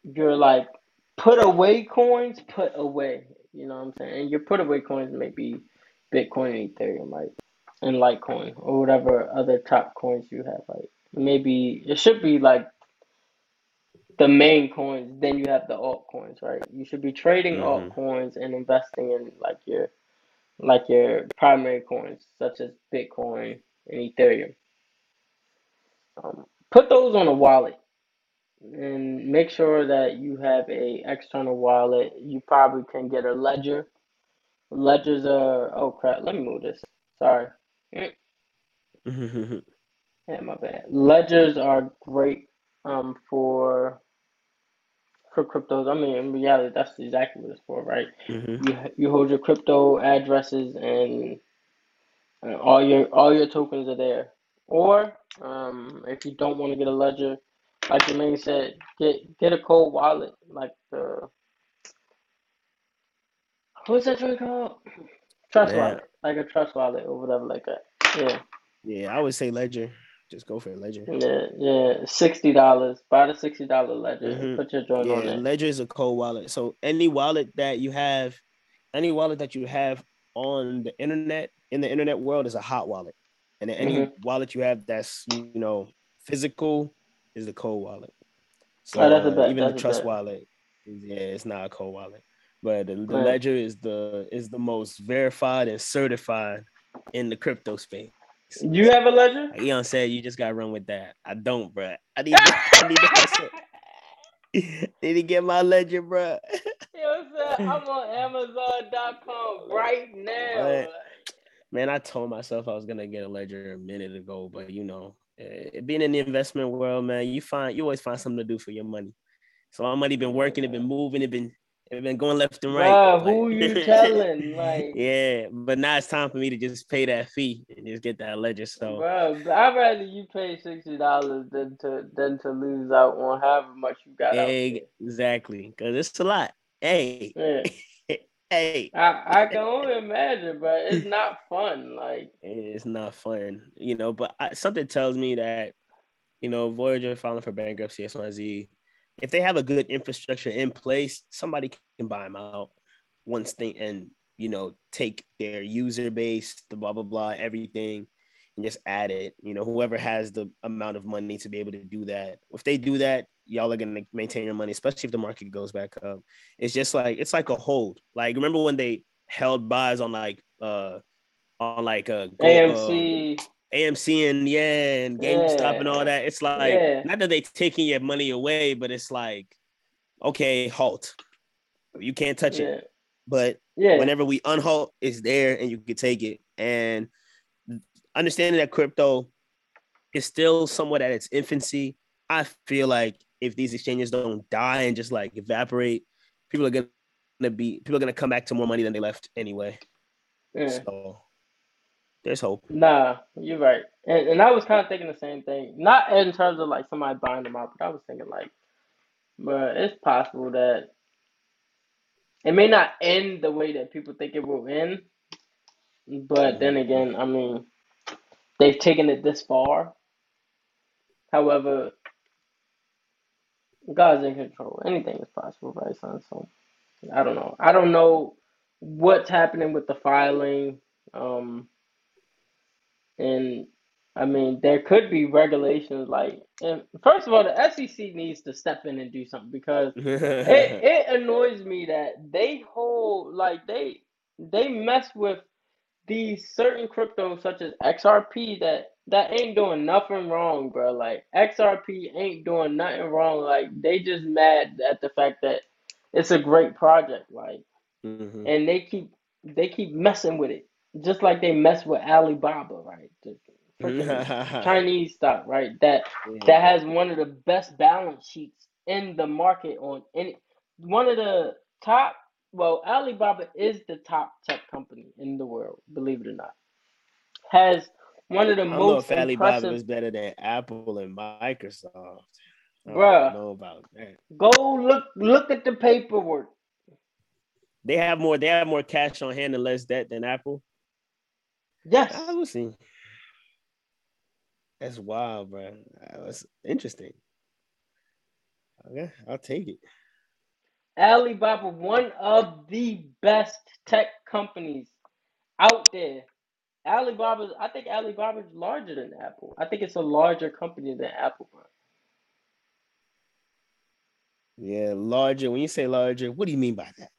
Speaker 1: your like put away coins put away. You know what I'm saying? And your put away coins may be Bitcoin and Ethereum, right? And Litecoin or whatever other top coins you have. Like maybe it should be like the main coins, then you have the altcoins, right? You should be trading
Speaker 2: Mm-hmm.
Speaker 1: altcoins and investing in like your like your primary coins such as Bitcoin and Ethereum. Um, put those on a wallet and make sure that you have a external wallet. You probably can get a ledger. Ledgers are oh crap, let me move this. Sorry. Mm,
Speaker 2: Mm-hmm.
Speaker 1: Yeah, my bad. Ledgers are great um for for cryptos. I mean, in reality, that's exactly what it's for, right?
Speaker 2: Mm-hmm.
Speaker 1: You you hold your crypto addresses and, and all your all your tokens are there. Or um, if you don't want to get a ledger, like Jermaine said, get get a cold wallet like the what's that joint called? Trust
Speaker 2: Yeah.
Speaker 1: wallet. like a trust wallet or whatever like that. Yeah.
Speaker 2: Yeah, I would say Ledger. Just go for a Ledger.
Speaker 1: Yeah, yeah. Sixty dollars. Buy the sixty dollar Ledger.
Speaker 2: Mhm.
Speaker 1: Put your joint
Speaker 2: Yeah,
Speaker 1: on there.
Speaker 2: Ledger is a cold wallet. So any wallet that you have, any wallet that you have on the internet in the internet world is a hot wallet, and any
Speaker 1: Mhm.
Speaker 2: wallet you have that's you know physical is the cold wallet. So
Speaker 1: Oh, that's a
Speaker 2: uh, even
Speaker 1: that's
Speaker 2: the Trust wallet, yeah, it's not a cold wallet, but the, the
Speaker 1: Right.
Speaker 2: Ledger is the is the most verified and certified in the crypto space.
Speaker 1: You have a Ledger?
Speaker 2: Like Eon said, you just gotta run with that. I don't, bruh. I need, I need to need to get my ledger, bruh.
Speaker 1: Yo, son, I'm on Amazon.com right now.
Speaker 2: What? Man, I told myself I was gonna get a ledger a minute ago, but you know, eh, being in the investment world, man, you find you always find something to do for your money. So my money been working, it been moving, it been it been going left and right.
Speaker 1: Who
Speaker 2: like-
Speaker 1: you telling? Like,
Speaker 2: yeah, but now it's time for me to just pay that fee and just get that ledger. So
Speaker 1: bro, I'd rather you pay sixty dollars than to than to lose out on however much you got
Speaker 2: exactly, because it's a lot. Hey,
Speaker 1: Yeah.
Speaker 2: hey,
Speaker 1: I, I can only imagine, but it's not fun. Like,
Speaker 2: it's not fun, you know. But I, something tells me that, you know, Voyager filing for bankruptcy, XYZ, if they have a good infrastructure in place, somebody can buy them out once they and you know take their user base, the blah blah blah, everything, and just add it. You know, whoever has the amount of money to be able to do that. If they do that, y'all are gonna maintain your money, especially if the market goes back up. It's just like it's like a hold. Like remember when they held buys on like uh on like uh, uh,
Speaker 1: AMC,
Speaker 2: AMC and yeah, and GameStop and all that. It's like
Speaker 1: Yeah.
Speaker 2: not that they taking your money away, but it's like, okay, halt. You can't touch
Speaker 1: yeah,
Speaker 2: it. But
Speaker 1: yeah,
Speaker 2: whenever we unhalt, it's there and you can take it. And understanding that crypto is still somewhat at its infancy, I feel like if these exchanges don't die and just like evaporate, people are gonna be people are gonna come back to more money than they left anyway.
Speaker 1: yeah.
Speaker 2: So there's hope.
Speaker 1: Nah, you're right. And and I was kind of thinking the same thing. Not in terms of like somebody buying them out, but I was thinking like, but it's possible that it may not end the way that people think it will end. But then again, I mean, they've taken it this far. However, God's in control. Anything is possible, right, son? So I don't know. I don't know what's happening with the filing. Um, and I mean, there could be regulations like, and first of all, the SEC needs to step in and do something because it, it annoys me that they hold like they they mess with these certain cryptos such as XRP that that ain't doing nothing wrong, bro. Like XRP ain't doing nothing wrong. Like they just mad at the fact that it's a great project. Like
Speaker 2: Mhm.
Speaker 1: and they keep they keep messing with it, just like they mess with Alibaba, right? The freaking Chinese stock, right? That that has one of the best balance sheets in the market on any one of the top. Well, Alibaba is the top tech company in the world, believe it or not. Has one of the
Speaker 2: I don't know
Speaker 1: most
Speaker 2: if Alibaba
Speaker 1: impressive.
Speaker 2: is better than Apple and Microsoft. I
Speaker 1: Bruh.
Speaker 2: don't know about that.
Speaker 1: Go look look at the paperwork.
Speaker 2: They have more. They have more cash on hand and less debt than Apple.
Speaker 1: Yes,
Speaker 2: I will see. That's wild, bro. That's interesting. Okay, I'll take it.
Speaker 1: Alibaba, one of the best tech companies out there. Alibaba, I think Alibaba is larger than Apple. I think it's a larger company than Apple, bro.
Speaker 2: Yeah, larger. When you say larger, what do you mean by that?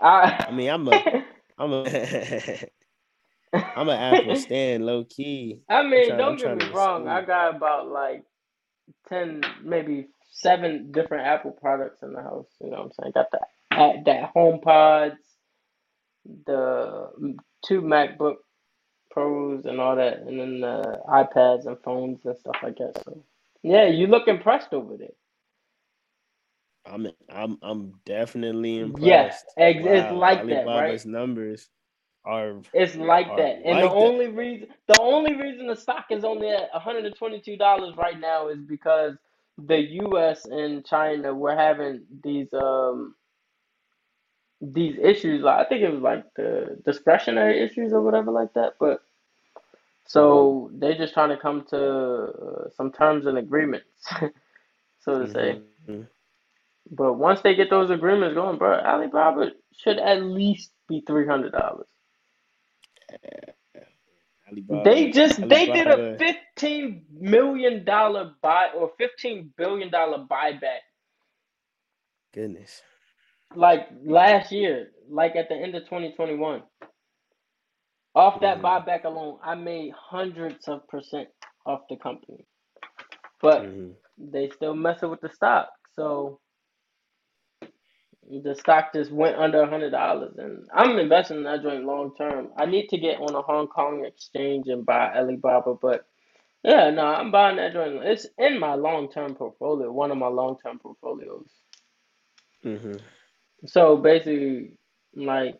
Speaker 1: I,
Speaker 2: I mean, I'm a, I'm a, I'm an Apple stand, low key.
Speaker 1: I mean,
Speaker 2: trying-
Speaker 1: don't get me wrong. I got about like ten, maybe seven different Apple products in the house. You know what I'm saying? Got the that that HomePods, the two MacBook Pros, and all that, and then the iPads and phones and stuff like that. So yeah, you look impressed over there.
Speaker 2: I'm, I'm, I'm definitely impressed.
Speaker 1: Yes, ex- it's
Speaker 2: Wow,
Speaker 1: like that, right?
Speaker 2: Numbers are
Speaker 1: It's like
Speaker 2: Are
Speaker 1: that. And
Speaker 2: like
Speaker 1: the
Speaker 2: that.
Speaker 1: only reason the only reason the stock is only at $122 right now is because the US and China were having these um these issues. Like I think it was like the discretionary issues or whatever like that. But so
Speaker 2: Mm-hmm.
Speaker 1: they're just trying to come to uh, some terms and agreements, so to say.
Speaker 2: Mm-hmm.
Speaker 1: But once they get those agreements going, bro, Alibaba should at least be three hundred dollars. They
Speaker 2: Alibaba.
Speaker 1: just they did a fifteen million dollar buy or fifteen billion dollar buyback
Speaker 2: Goodness.
Speaker 1: Like last year, like at the end of twenty twenty one. Off that
Speaker 2: Mhm.
Speaker 1: buyback alone, I made hundreds of percent off the company. But
Speaker 2: Mhm.
Speaker 1: they still messing with the stock. So the stock just went under a hundred dollars and I'm investing in that joint long term. I need to get on a Hong Kong exchange and buy Alibaba, but yeah, no, I'm buying that joint. It's in my long term portfolio, one of my long term portfolios.
Speaker 2: Mhm.
Speaker 1: So basically, like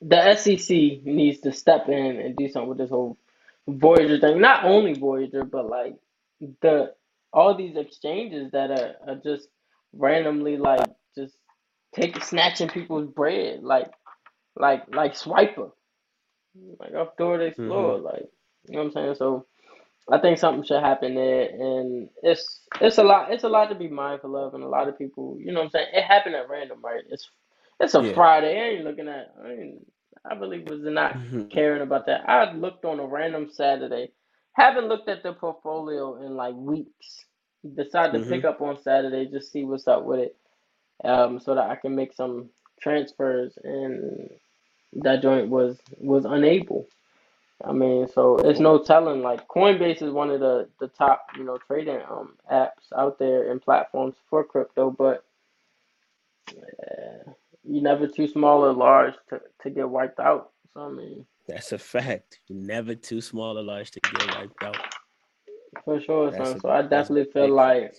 Speaker 1: the SEC needs to step in and do something with this whole Voyager thing. Not only Voyager, but like the all these exchanges that are, are just randomly like just take snatching people's bread, like like like Swiper, like off Dora the Explorer,
Speaker 2: Mhm.
Speaker 1: like you know what I'm saying. So I think something should happen there, and it's it's a lot it's a lot to be mindful of, and a lot of people, you know what I'm saying. It happened at random, right? It's it's a
Speaker 2: Yeah.
Speaker 1: Friday. I ain't looking at. I ain't, I really was not
Speaker 2: Mhm.
Speaker 1: caring about that. I looked on a random Saturday. Haven't looked at the portfolio in like weeks. Decided to pick
Speaker 2: Mhm.
Speaker 1: up on Saturday, just see what's up with it, um, so that I can make some transfers. And that joint was was unable. I mean, so it's no telling. Like Coinbase is one of the the top, you know, trading um apps out there and platforms for crypto, but uh, you never too small or large to, to get wiped out. So I mean,
Speaker 2: That's a fact. You're never too small or large to get wiped out.
Speaker 1: for sure,
Speaker 2: That's
Speaker 1: son.
Speaker 2: a
Speaker 1: So I
Speaker 2: that's
Speaker 1: definitely feel
Speaker 2: big
Speaker 1: like.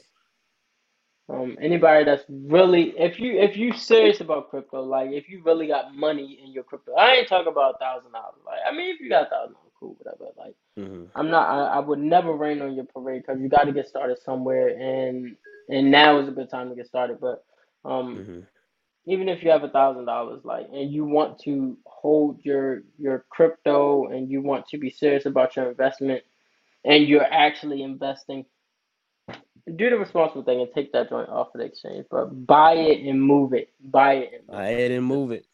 Speaker 1: Um anybody that's really if you if you serious about crypto, like if you really got money in your crypto, I ain't talking about a thousand dollars. Like I mean, if you got a thousand dollars, cool, whatever. Like
Speaker 2: Mhm.
Speaker 1: I'm not. I, I would never rain on your parade because you got to get started somewhere, and and now is a good time to get started. But um,
Speaker 2: Mhm.
Speaker 1: even if you have a thousand dollars, like, and you want to hold your your crypto, and you want to be serious about your investment, and you're actually investing, do the responsible thing and take that joint off of the exchange. But buy it and move it. Buy it and move
Speaker 2: Buy it and move it.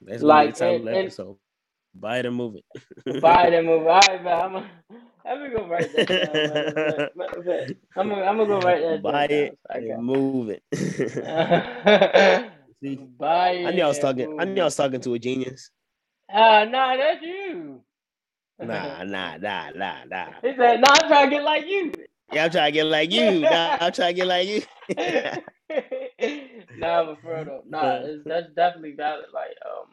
Speaker 2: That's be the title
Speaker 1: and and
Speaker 2: episode. Buy it and move it.
Speaker 1: buy it and move. it. All right, man. I'm. Gonna go write that down. Matter of fact, matter of fact, I'm gonna, I'm gonna go write that
Speaker 2: Buy
Speaker 1: down.
Speaker 2: it
Speaker 1: So
Speaker 2: and move it. See,
Speaker 1: Buy
Speaker 2: I knew I was talking. I knew I was talking to a genius.
Speaker 1: Ah, nah, that's you.
Speaker 2: Nah, nah, nah, nah, nah.
Speaker 1: He said, "Nah, I'm trying to get like you."
Speaker 2: Yeah, I'm trying to get like you. Nah, I'm trying to get like you.
Speaker 1: nah, but for real though, nah, it's, that's definitely valid. Like, um,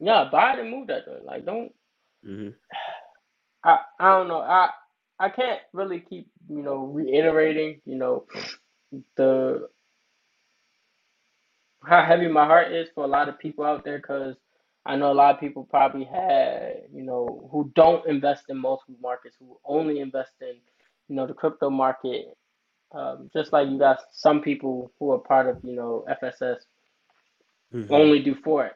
Speaker 1: yeah, buy it and move that joint. Like, don't.
Speaker 2: hmm
Speaker 1: I I don't know. I I can't really keep you know reiterating you know the how heavy my heart is for a lot of people out there because I know a lot of people probably had you know who don't invest in multiple markets who only invest in you know the crypto market. Um, just like you got some people who are part of you know FSS
Speaker 2: hmm
Speaker 1: only do forex.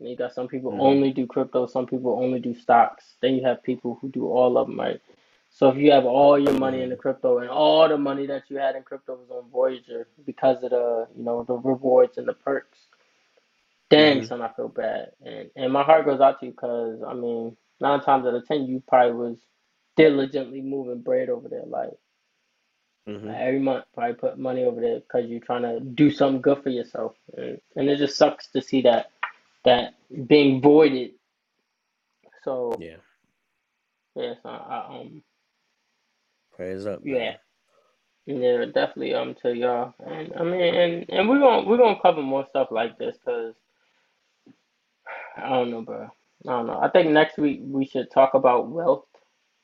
Speaker 1: And you got some people
Speaker 2: Mhm.
Speaker 1: only do crypto. Some people only do stocks. Then you have people who do all of them, right? So if you have all your money in the crypto and all the money that you had in crypto was on Voyager because of the you know the rewards and the perks, dang
Speaker 2: Mhm.
Speaker 1: son, I feel bad, and and my heart goes out to you because I mean nine times out of ten you probably was diligently moving bread over there, like
Speaker 2: Mhm.
Speaker 1: every month probably put money over there because you're trying to do something good for yourself, and, and it just sucks to see that that being voided. So
Speaker 2: Yeah.
Speaker 1: yeah, so I, um
Speaker 2: Prayers up,
Speaker 1: yeah.
Speaker 2: man.
Speaker 1: Yeah, definitely. Um, to y'all, and I mean, and and we're gonna we're gonna cover more stuff like this because I don't know, bro. I don't know. I think next week we should talk about wealth.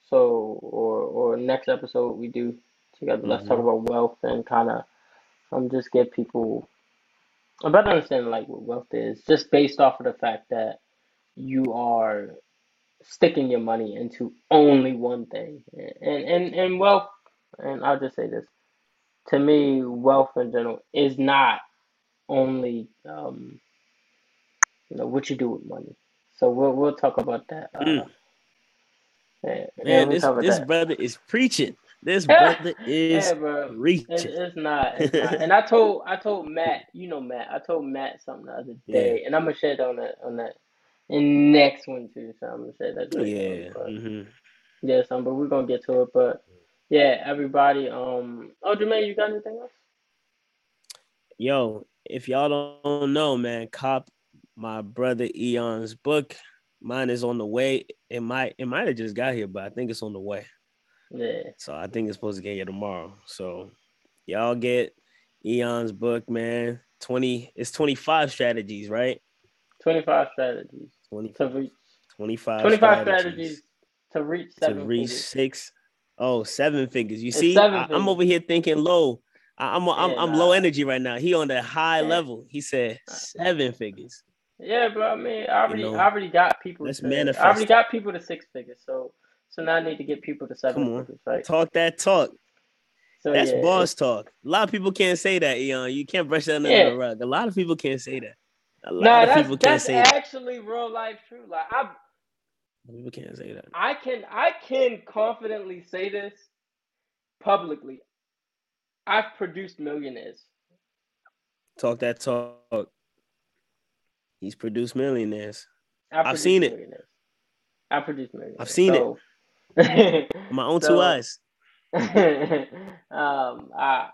Speaker 1: So, or or next episode we do together. Let's talk
Speaker 2: Mhm.
Speaker 1: about wealth and kind of um just get people a better understanding like what wealth is, just based off of the fact that you are sticking your money into only one thing, and and and wealth. And I'll just say this: to me, wealth in general is not. only um, you know what you do with money. So we'll we'll talk about that. Uh,
Speaker 2: Mm.
Speaker 1: yeah, yeah,
Speaker 2: Man, this this
Speaker 1: that.
Speaker 2: brother is preaching. This brother is
Speaker 1: Yeah, bro. It's,
Speaker 2: preaching.
Speaker 1: it's not. It's not. And I told I told Matt, you know Matt. I told Matt something the other
Speaker 2: Yeah.
Speaker 1: day, and I'm gonna share that on that on that in next one too. So I'm gonna share that
Speaker 2: Yeah.
Speaker 1: now. But
Speaker 2: hmm
Speaker 1: yeah, some, but we're gonna get to it. But yeah, everybody. Um. Oh, Jermaine, you got anything else?
Speaker 2: Yo, if y'all don't know, man, cop my brother Eon's book. Mine is on the way. It might it might have just got here, but I think it's on the way.
Speaker 1: Yeah.
Speaker 2: So I think it's supposed to get here tomorrow. So y'all get Eon's book, man. 20, it's 25 strategies, right?
Speaker 1: 25 strategies
Speaker 2: 20,
Speaker 1: to reach
Speaker 2: 25,
Speaker 1: 25
Speaker 2: strategies,
Speaker 1: strategies to reach seven to
Speaker 2: reach
Speaker 1: figures.
Speaker 2: six. Oh, seven figures. You
Speaker 1: It's
Speaker 2: see, I, am over here thinking low. I, I'm I'm,
Speaker 1: Yeah,
Speaker 2: I'm
Speaker 1: nah.
Speaker 2: low energy right now. He on the high
Speaker 1: Yeah.
Speaker 2: level. He said seven figures.
Speaker 1: Yeah, bro. I mean, I already,
Speaker 2: know,
Speaker 1: I already got people.
Speaker 2: let's
Speaker 1: to, I already got people to six figures. So, so now I need to get people to seven
Speaker 2: Come on.
Speaker 1: figures, right?
Speaker 2: Talk that talk.
Speaker 1: So
Speaker 2: That's
Speaker 1: yeah,
Speaker 2: boss talk. A lot of people can't say that, Eon. You can't brush that under
Speaker 1: Yeah.
Speaker 2: the rug. A lot of people can't say that. A lot
Speaker 1: Nah,
Speaker 2: of
Speaker 1: that's
Speaker 2: people can't
Speaker 1: that's
Speaker 2: say that.
Speaker 1: actually real life true. Like I,
Speaker 2: People can't say that.
Speaker 1: I can, I can confidently say this publicly. I've produced millionaires.
Speaker 2: Talk that talk. He's produced millionaires.
Speaker 1: I've,
Speaker 2: I've seen it.
Speaker 1: I produced millionaires.
Speaker 2: I've seen it.
Speaker 1: so,
Speaker 2: With my own two eyes.
Speaker 1: um, I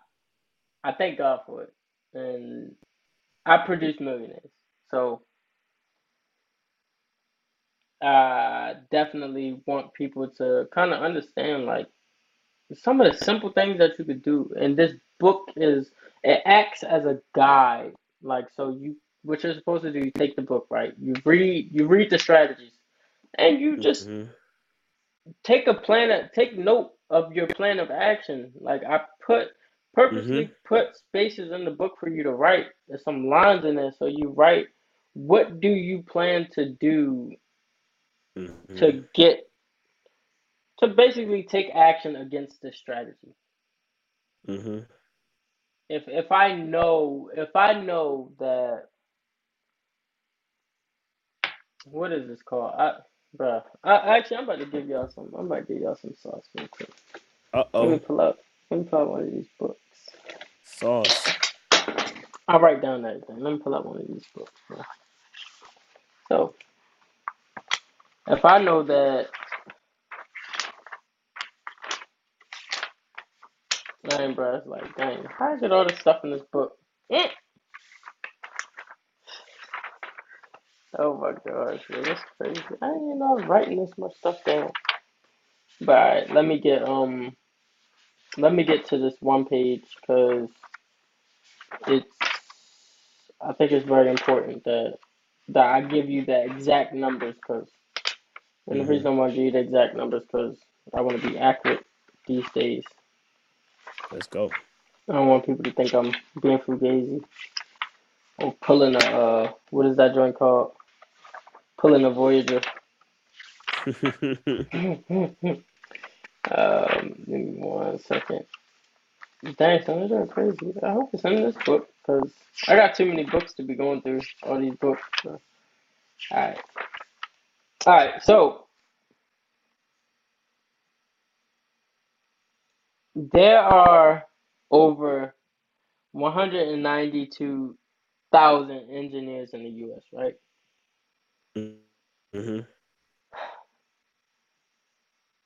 Speaker 1: I thank God for it, and I produce millionaires. So I definitely want people to kind of understand like some of the simple things that you could do. And this book is it acts as a guide. Like so, you what you're supposed to do, you take the book, right? You read you read the strategies, and you just
Speaker 2: Mhm.
Speaker 1: take a plan take note of your plan of action like i put purposely put spaces in the book for you to write there's some lines in there so you write what do you plan to do
Speaker 2: Mhm.
Speaker 1: to get to basically take action against this strategy
Speaker 2: Mhm.
Speaker 1: if if i know if i know that what is this called i bruh I, actually i'm about to give y'all some i'm about to give y'all some sauce real quick
Speaker 2: Uh
Speaker 1: let me
Speaker 2: oh.
Speaker 1: pull up let me pull up one of these books
Speaker 2: Sauce.
Speaker 1: I'll write down everything. Let me pull up one of these books. bro. So, if I know that, dang, it's like, dang, how is it all this stuff in this book? Mm. Oh my gosh, man, that's crazy. I didn't even know I was writing this much stuff down. But alright, let me get um, let me get to this one page because it's. I think it's very important that that I give you the exact numbers because, and the reason I want to give you the exact numbers because I want to be accurate these days.
Speaker 2: Let's go.
Speaker 1: I don't want people to think I'm being fugazi or pulling a uh, what is that joint called? Pulling a Voyager. um, give me one second. Dang, son, these are crazy. I hope it's in this book because I got too many books to be going through. All these books. So. All right. All right. So there are over 192,000 engineers in the U.S. Right?
Speaker 2: Mhm.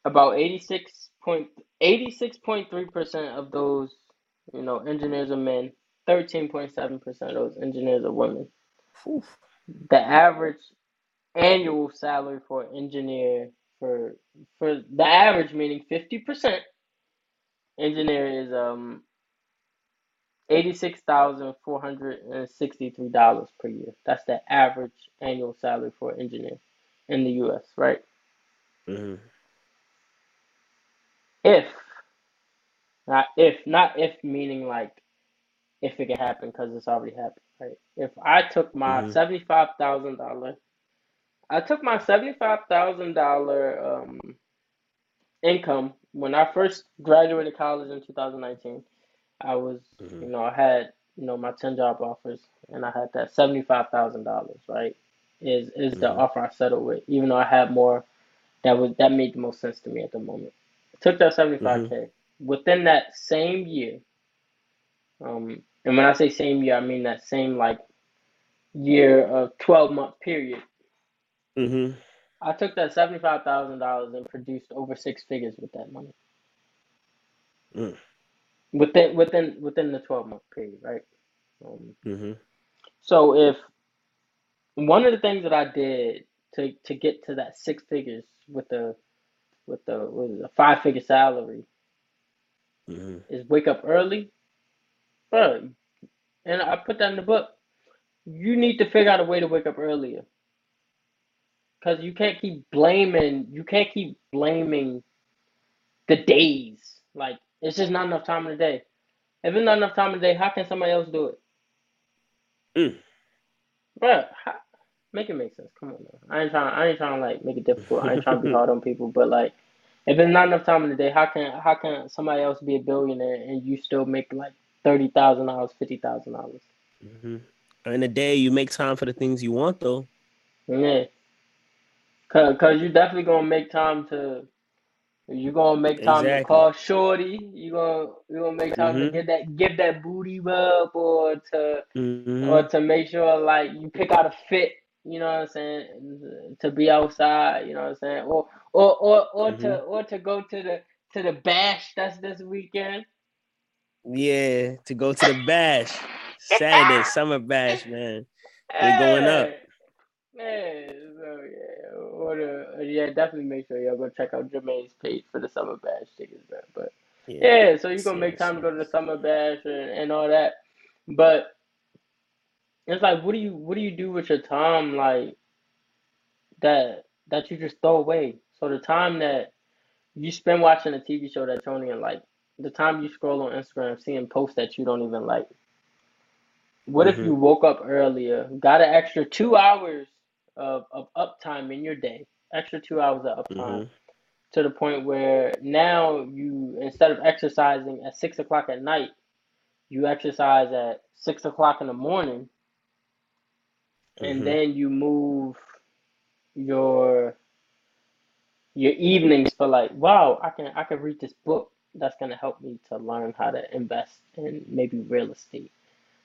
Speaker 1: About 86.86.3 percent of those, you know, engineers are men. 13.7 percent of those engineers are women.
Speaker 2: Whew.
Speaker 1: The average annual salary for an engineer for for the average meaning 50 percent engineer is um eighty-six thousand four hundred and sixty-three dollars per year. That's the average annual salary for an engineer in the U.S. Right?
Speaker 2: Mhm.
Speaker 1: If not if not if meaning like if it can happen because it's already happened. Right? If I took my
Speaker 2: Mhm.
Speaker 1: thousand dollar, I took my seventy-five thousand dollar um income when I first graduated college in two thousand nineteen. I was, you
Speaker 2: Mhm.
Speaker 1: know, I had you know, my ten job offers, and I had that seventy five thousand dollars, right? Is is the
Speaker 2: Mm-hmm.
Speaker 1: offer I settled with, even though I had more that was that made the most sense to me at the moment. I Took that seventy five
Speaker 2: Mm-hmm.
Speaker 1: k. Within that same year, um, and when I say same year, I mean that same like year of twelve month period.
Speaker 2: Mm-hmm.
Speaker 1: I took that seventy five thousand dollars and produced over six figures with that money
Speaker 2: Mm.
Speaker 1: Within within within the twelve month period, right? Um,
Speaker 2: Mm-hmm.
Speaker 1: so if one of the things that I did to to get to that six figures with the with the with a five figure salary
Speaker 2: Mm-hmm.
Speaker 1: is wake up early, bro. And I put that in the book. You need to figure out a way to wake up earlier, cause you can't keep blaming. You can't keep blaming the days. Like it's just not enough time in the day. If it's not enough time in the day, how can somebody else do it,
Speaker 2: Mm.
Speaker 1: bro? How, make it make sense. Come on, man. I ain't trying. I ain't trying to like make it difficult. I ain't trying to be hard on people, but like. If it's not enough time in the day, how can how can somebody else be a billionaire and you still make like thirty thousand dollars, fifty thousand dollars?
Speaker 2: Mm-hmm. In a day, you make time for the things you want, though.
Speaker 1: Yeah, cause, cause you definitely gonna make time to you gonna make time to
Speaker 2: Exactly.
Speaker 1: call shorty. You gonna you gonna make time to
Speaker 2: Mm-hmm.
Speaker 1: get that give that booty rub or to
Speaker 2: Mm-hmm.
Speaker 1: or to make sure like you pick out a fit. You know what I'm saying? To be outside. You know what I'm saying? Or or or or
Speaker 2: Mm-hmm.
Speaker 1: to or to go to the to the bash that's this weekend.
Speaker 2: Yeah, to go to the bash. Saturday, summer bash, man. We're going up.
Speaker 1: So yeah, yeah, definitely make sure y'all go check out Jermaine's page for the summer bash tickets, man. But yeah, so you gonna make time to go to the summer bash and, and all that. But it's like, what do you what do you do with your time like that that you just throw away? So the time that you spend watching a TV show that you don't even like, the time you scroll on Instagram seeing posts that you don't even like. What if
Speaker 2: Mm-hmm.
Speaker 1: you woke up earlier, got an extra two hours of, of uptime in your day, extra two hours of uptime,
Speaker 2: Mm-hmm.
Speaker 1: to the point where now you, instead of exercising at six o'clock at night, you exercise at six o'clock in the morning, and
Speaker 2: Mm-hmm.
Speaker 1: then you move your your evenings for like, wow, I can I can read this book that's gonna help me to learn how to invest in maybe real estate.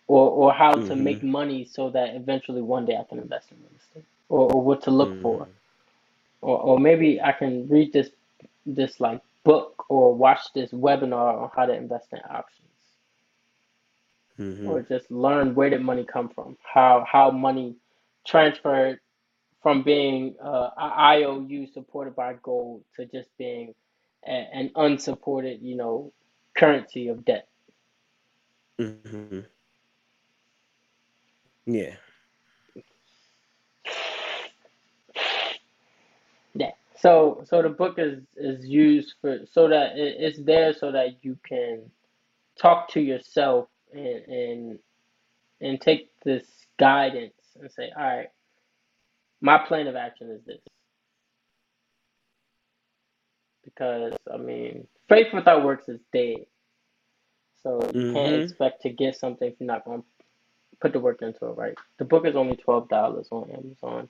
Speaker 1: or or how to
Speaker 2: Mm-hmm.
Speaker 1: make money so that eventually one day I can invest in real estate, or, or what to look for,
Speaker 2: Mm-hmm.
Speaker 1: or or maybe I can read this this like book or watch this webinar on how to invest in options,
Speaker 2: Mm-hmm.
Speaker 1: or just learn where did money come from, how how money transferred from being uh, a IOU supported by gold to just being a, an unsupported, you know, currency of debt.
Speaker 2: Mm-hmm. Yeah.
Speaker 1: Yeah. So so the book is is used for so that it, it's there so that you can talk to yourself and and and take this guidance and say, all right, my plan of action is this. Because I mean, faith without works is dead. So you can't
Speaker 2: Mm-hmm.
Speaker 1: expect to get something if you're not going to put the work into it, right? The book is only twelve dollars on Amazon.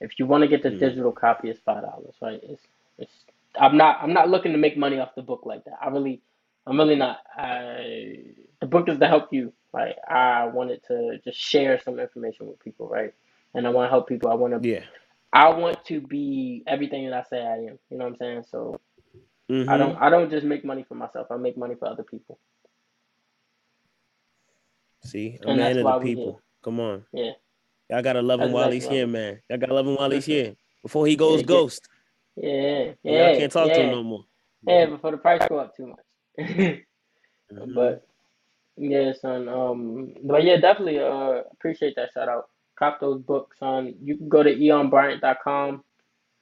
Speaker 1: If you want to get the
Speaker 2: Mm.
Speaker 1: digital copy, it's five dollars, right? It's it's. I'm not I'm not looking to make money off the book like that. I really, I'm really not. I the book is to help you, right? I wanted to just share some information with people, right? And I want to help people. I want to
Speaker 2: Yeah.
Speaker 1: I want to be everything that I say I am. You know what I'm saying? So
Speaker 2: Mm-hmm.
Speaker 1: I don't I don't just make money for myself. I make money for other people,
Speaker 2: See, a
Speaker 1: and
Speaker 2: man
Speaker 1: that's
Speaker 2: of
Speaker 1: why
Speaker 2: the
Speaker 1: we here.
Speaker 2: people. Come on.
Speaker 1: Yeah,
Speaker 2: Y'all gotta love him while he's here, man. Y'all gotta love him while he's
Speaker 1: here.
Speaker 2: Before he goes
Speaker 1: get
Speaker 2: ghost.
Speaker 1: yeah
Speaker 2: And y'all
Speaker 1: yeah
Speaker 2: can't talk to him no more.
Speaker 1: yeah before the price go up too much.
Speaker 2: Mm-hmm.
Speaker 1: But yeah, son. Um, but yeah, definitely. Uh, appreciate that shout out. Cop those books on. You can go to eonbryant.com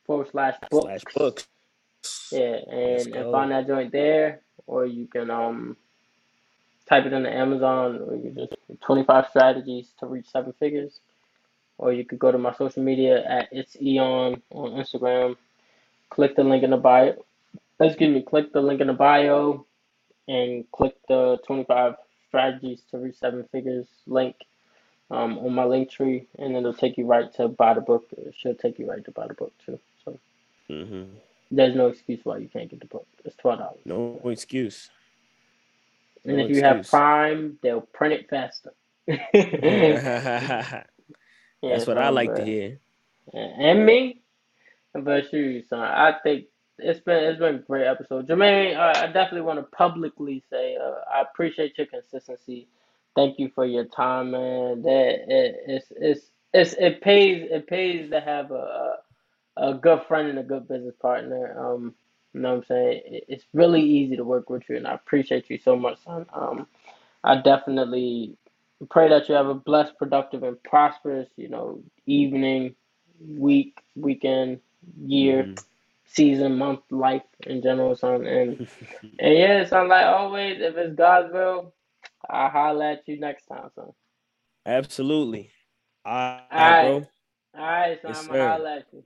Speaker 1: forward slash
Speaker 2: Slash
Speaker 1: books.
Speaker 2: books.
Speaker 1: Yeah, and and find that joint there, or you can um type it into Amazon, or you just 25 strategies to reach seven figures, or you could go to my social media at it's eon on Instagram. Click the link in the bio. Excuse me. Click the link in the bio and click the 25 strategies to reach seven figures link um, on my link tree, and it'll take you right to buy the book. It should take you right to buy the book too. So
Speaker 2: mm-hmm.
Speaker 1: there's no excuse why you can't get the book. It's twelve dollars.
Speaker 2: No excuse.
Speaker 1: And no if you have Prime, they'll print it faster.
Speaker 2: yeah, That's what I like to hear.
Speaker 1: And me, but you, son, I think it's been it's been a great episode. Jermaine, uh, I definitely want to publicly say uh, I appreciate your consistency. Thank you for your time, man. That it, it's it's it's it pays it pays to have a a good friend and a good business partner. Um, you know what I'm saying? It's really easy to work with you, and I appreciate you so much, son. Um, I definitely pray that you have a blessed, productive, and prosperous, you know, evening, week, weekend, year, mm. season, month, life in general, son. And and yeah, son, like always, if it's God's will, I'll holler at you next time, son.
Speaker 2: Absolutely.
Speaker 1: All right, All right bro. All right, son, yes, I'm gonna holler at you.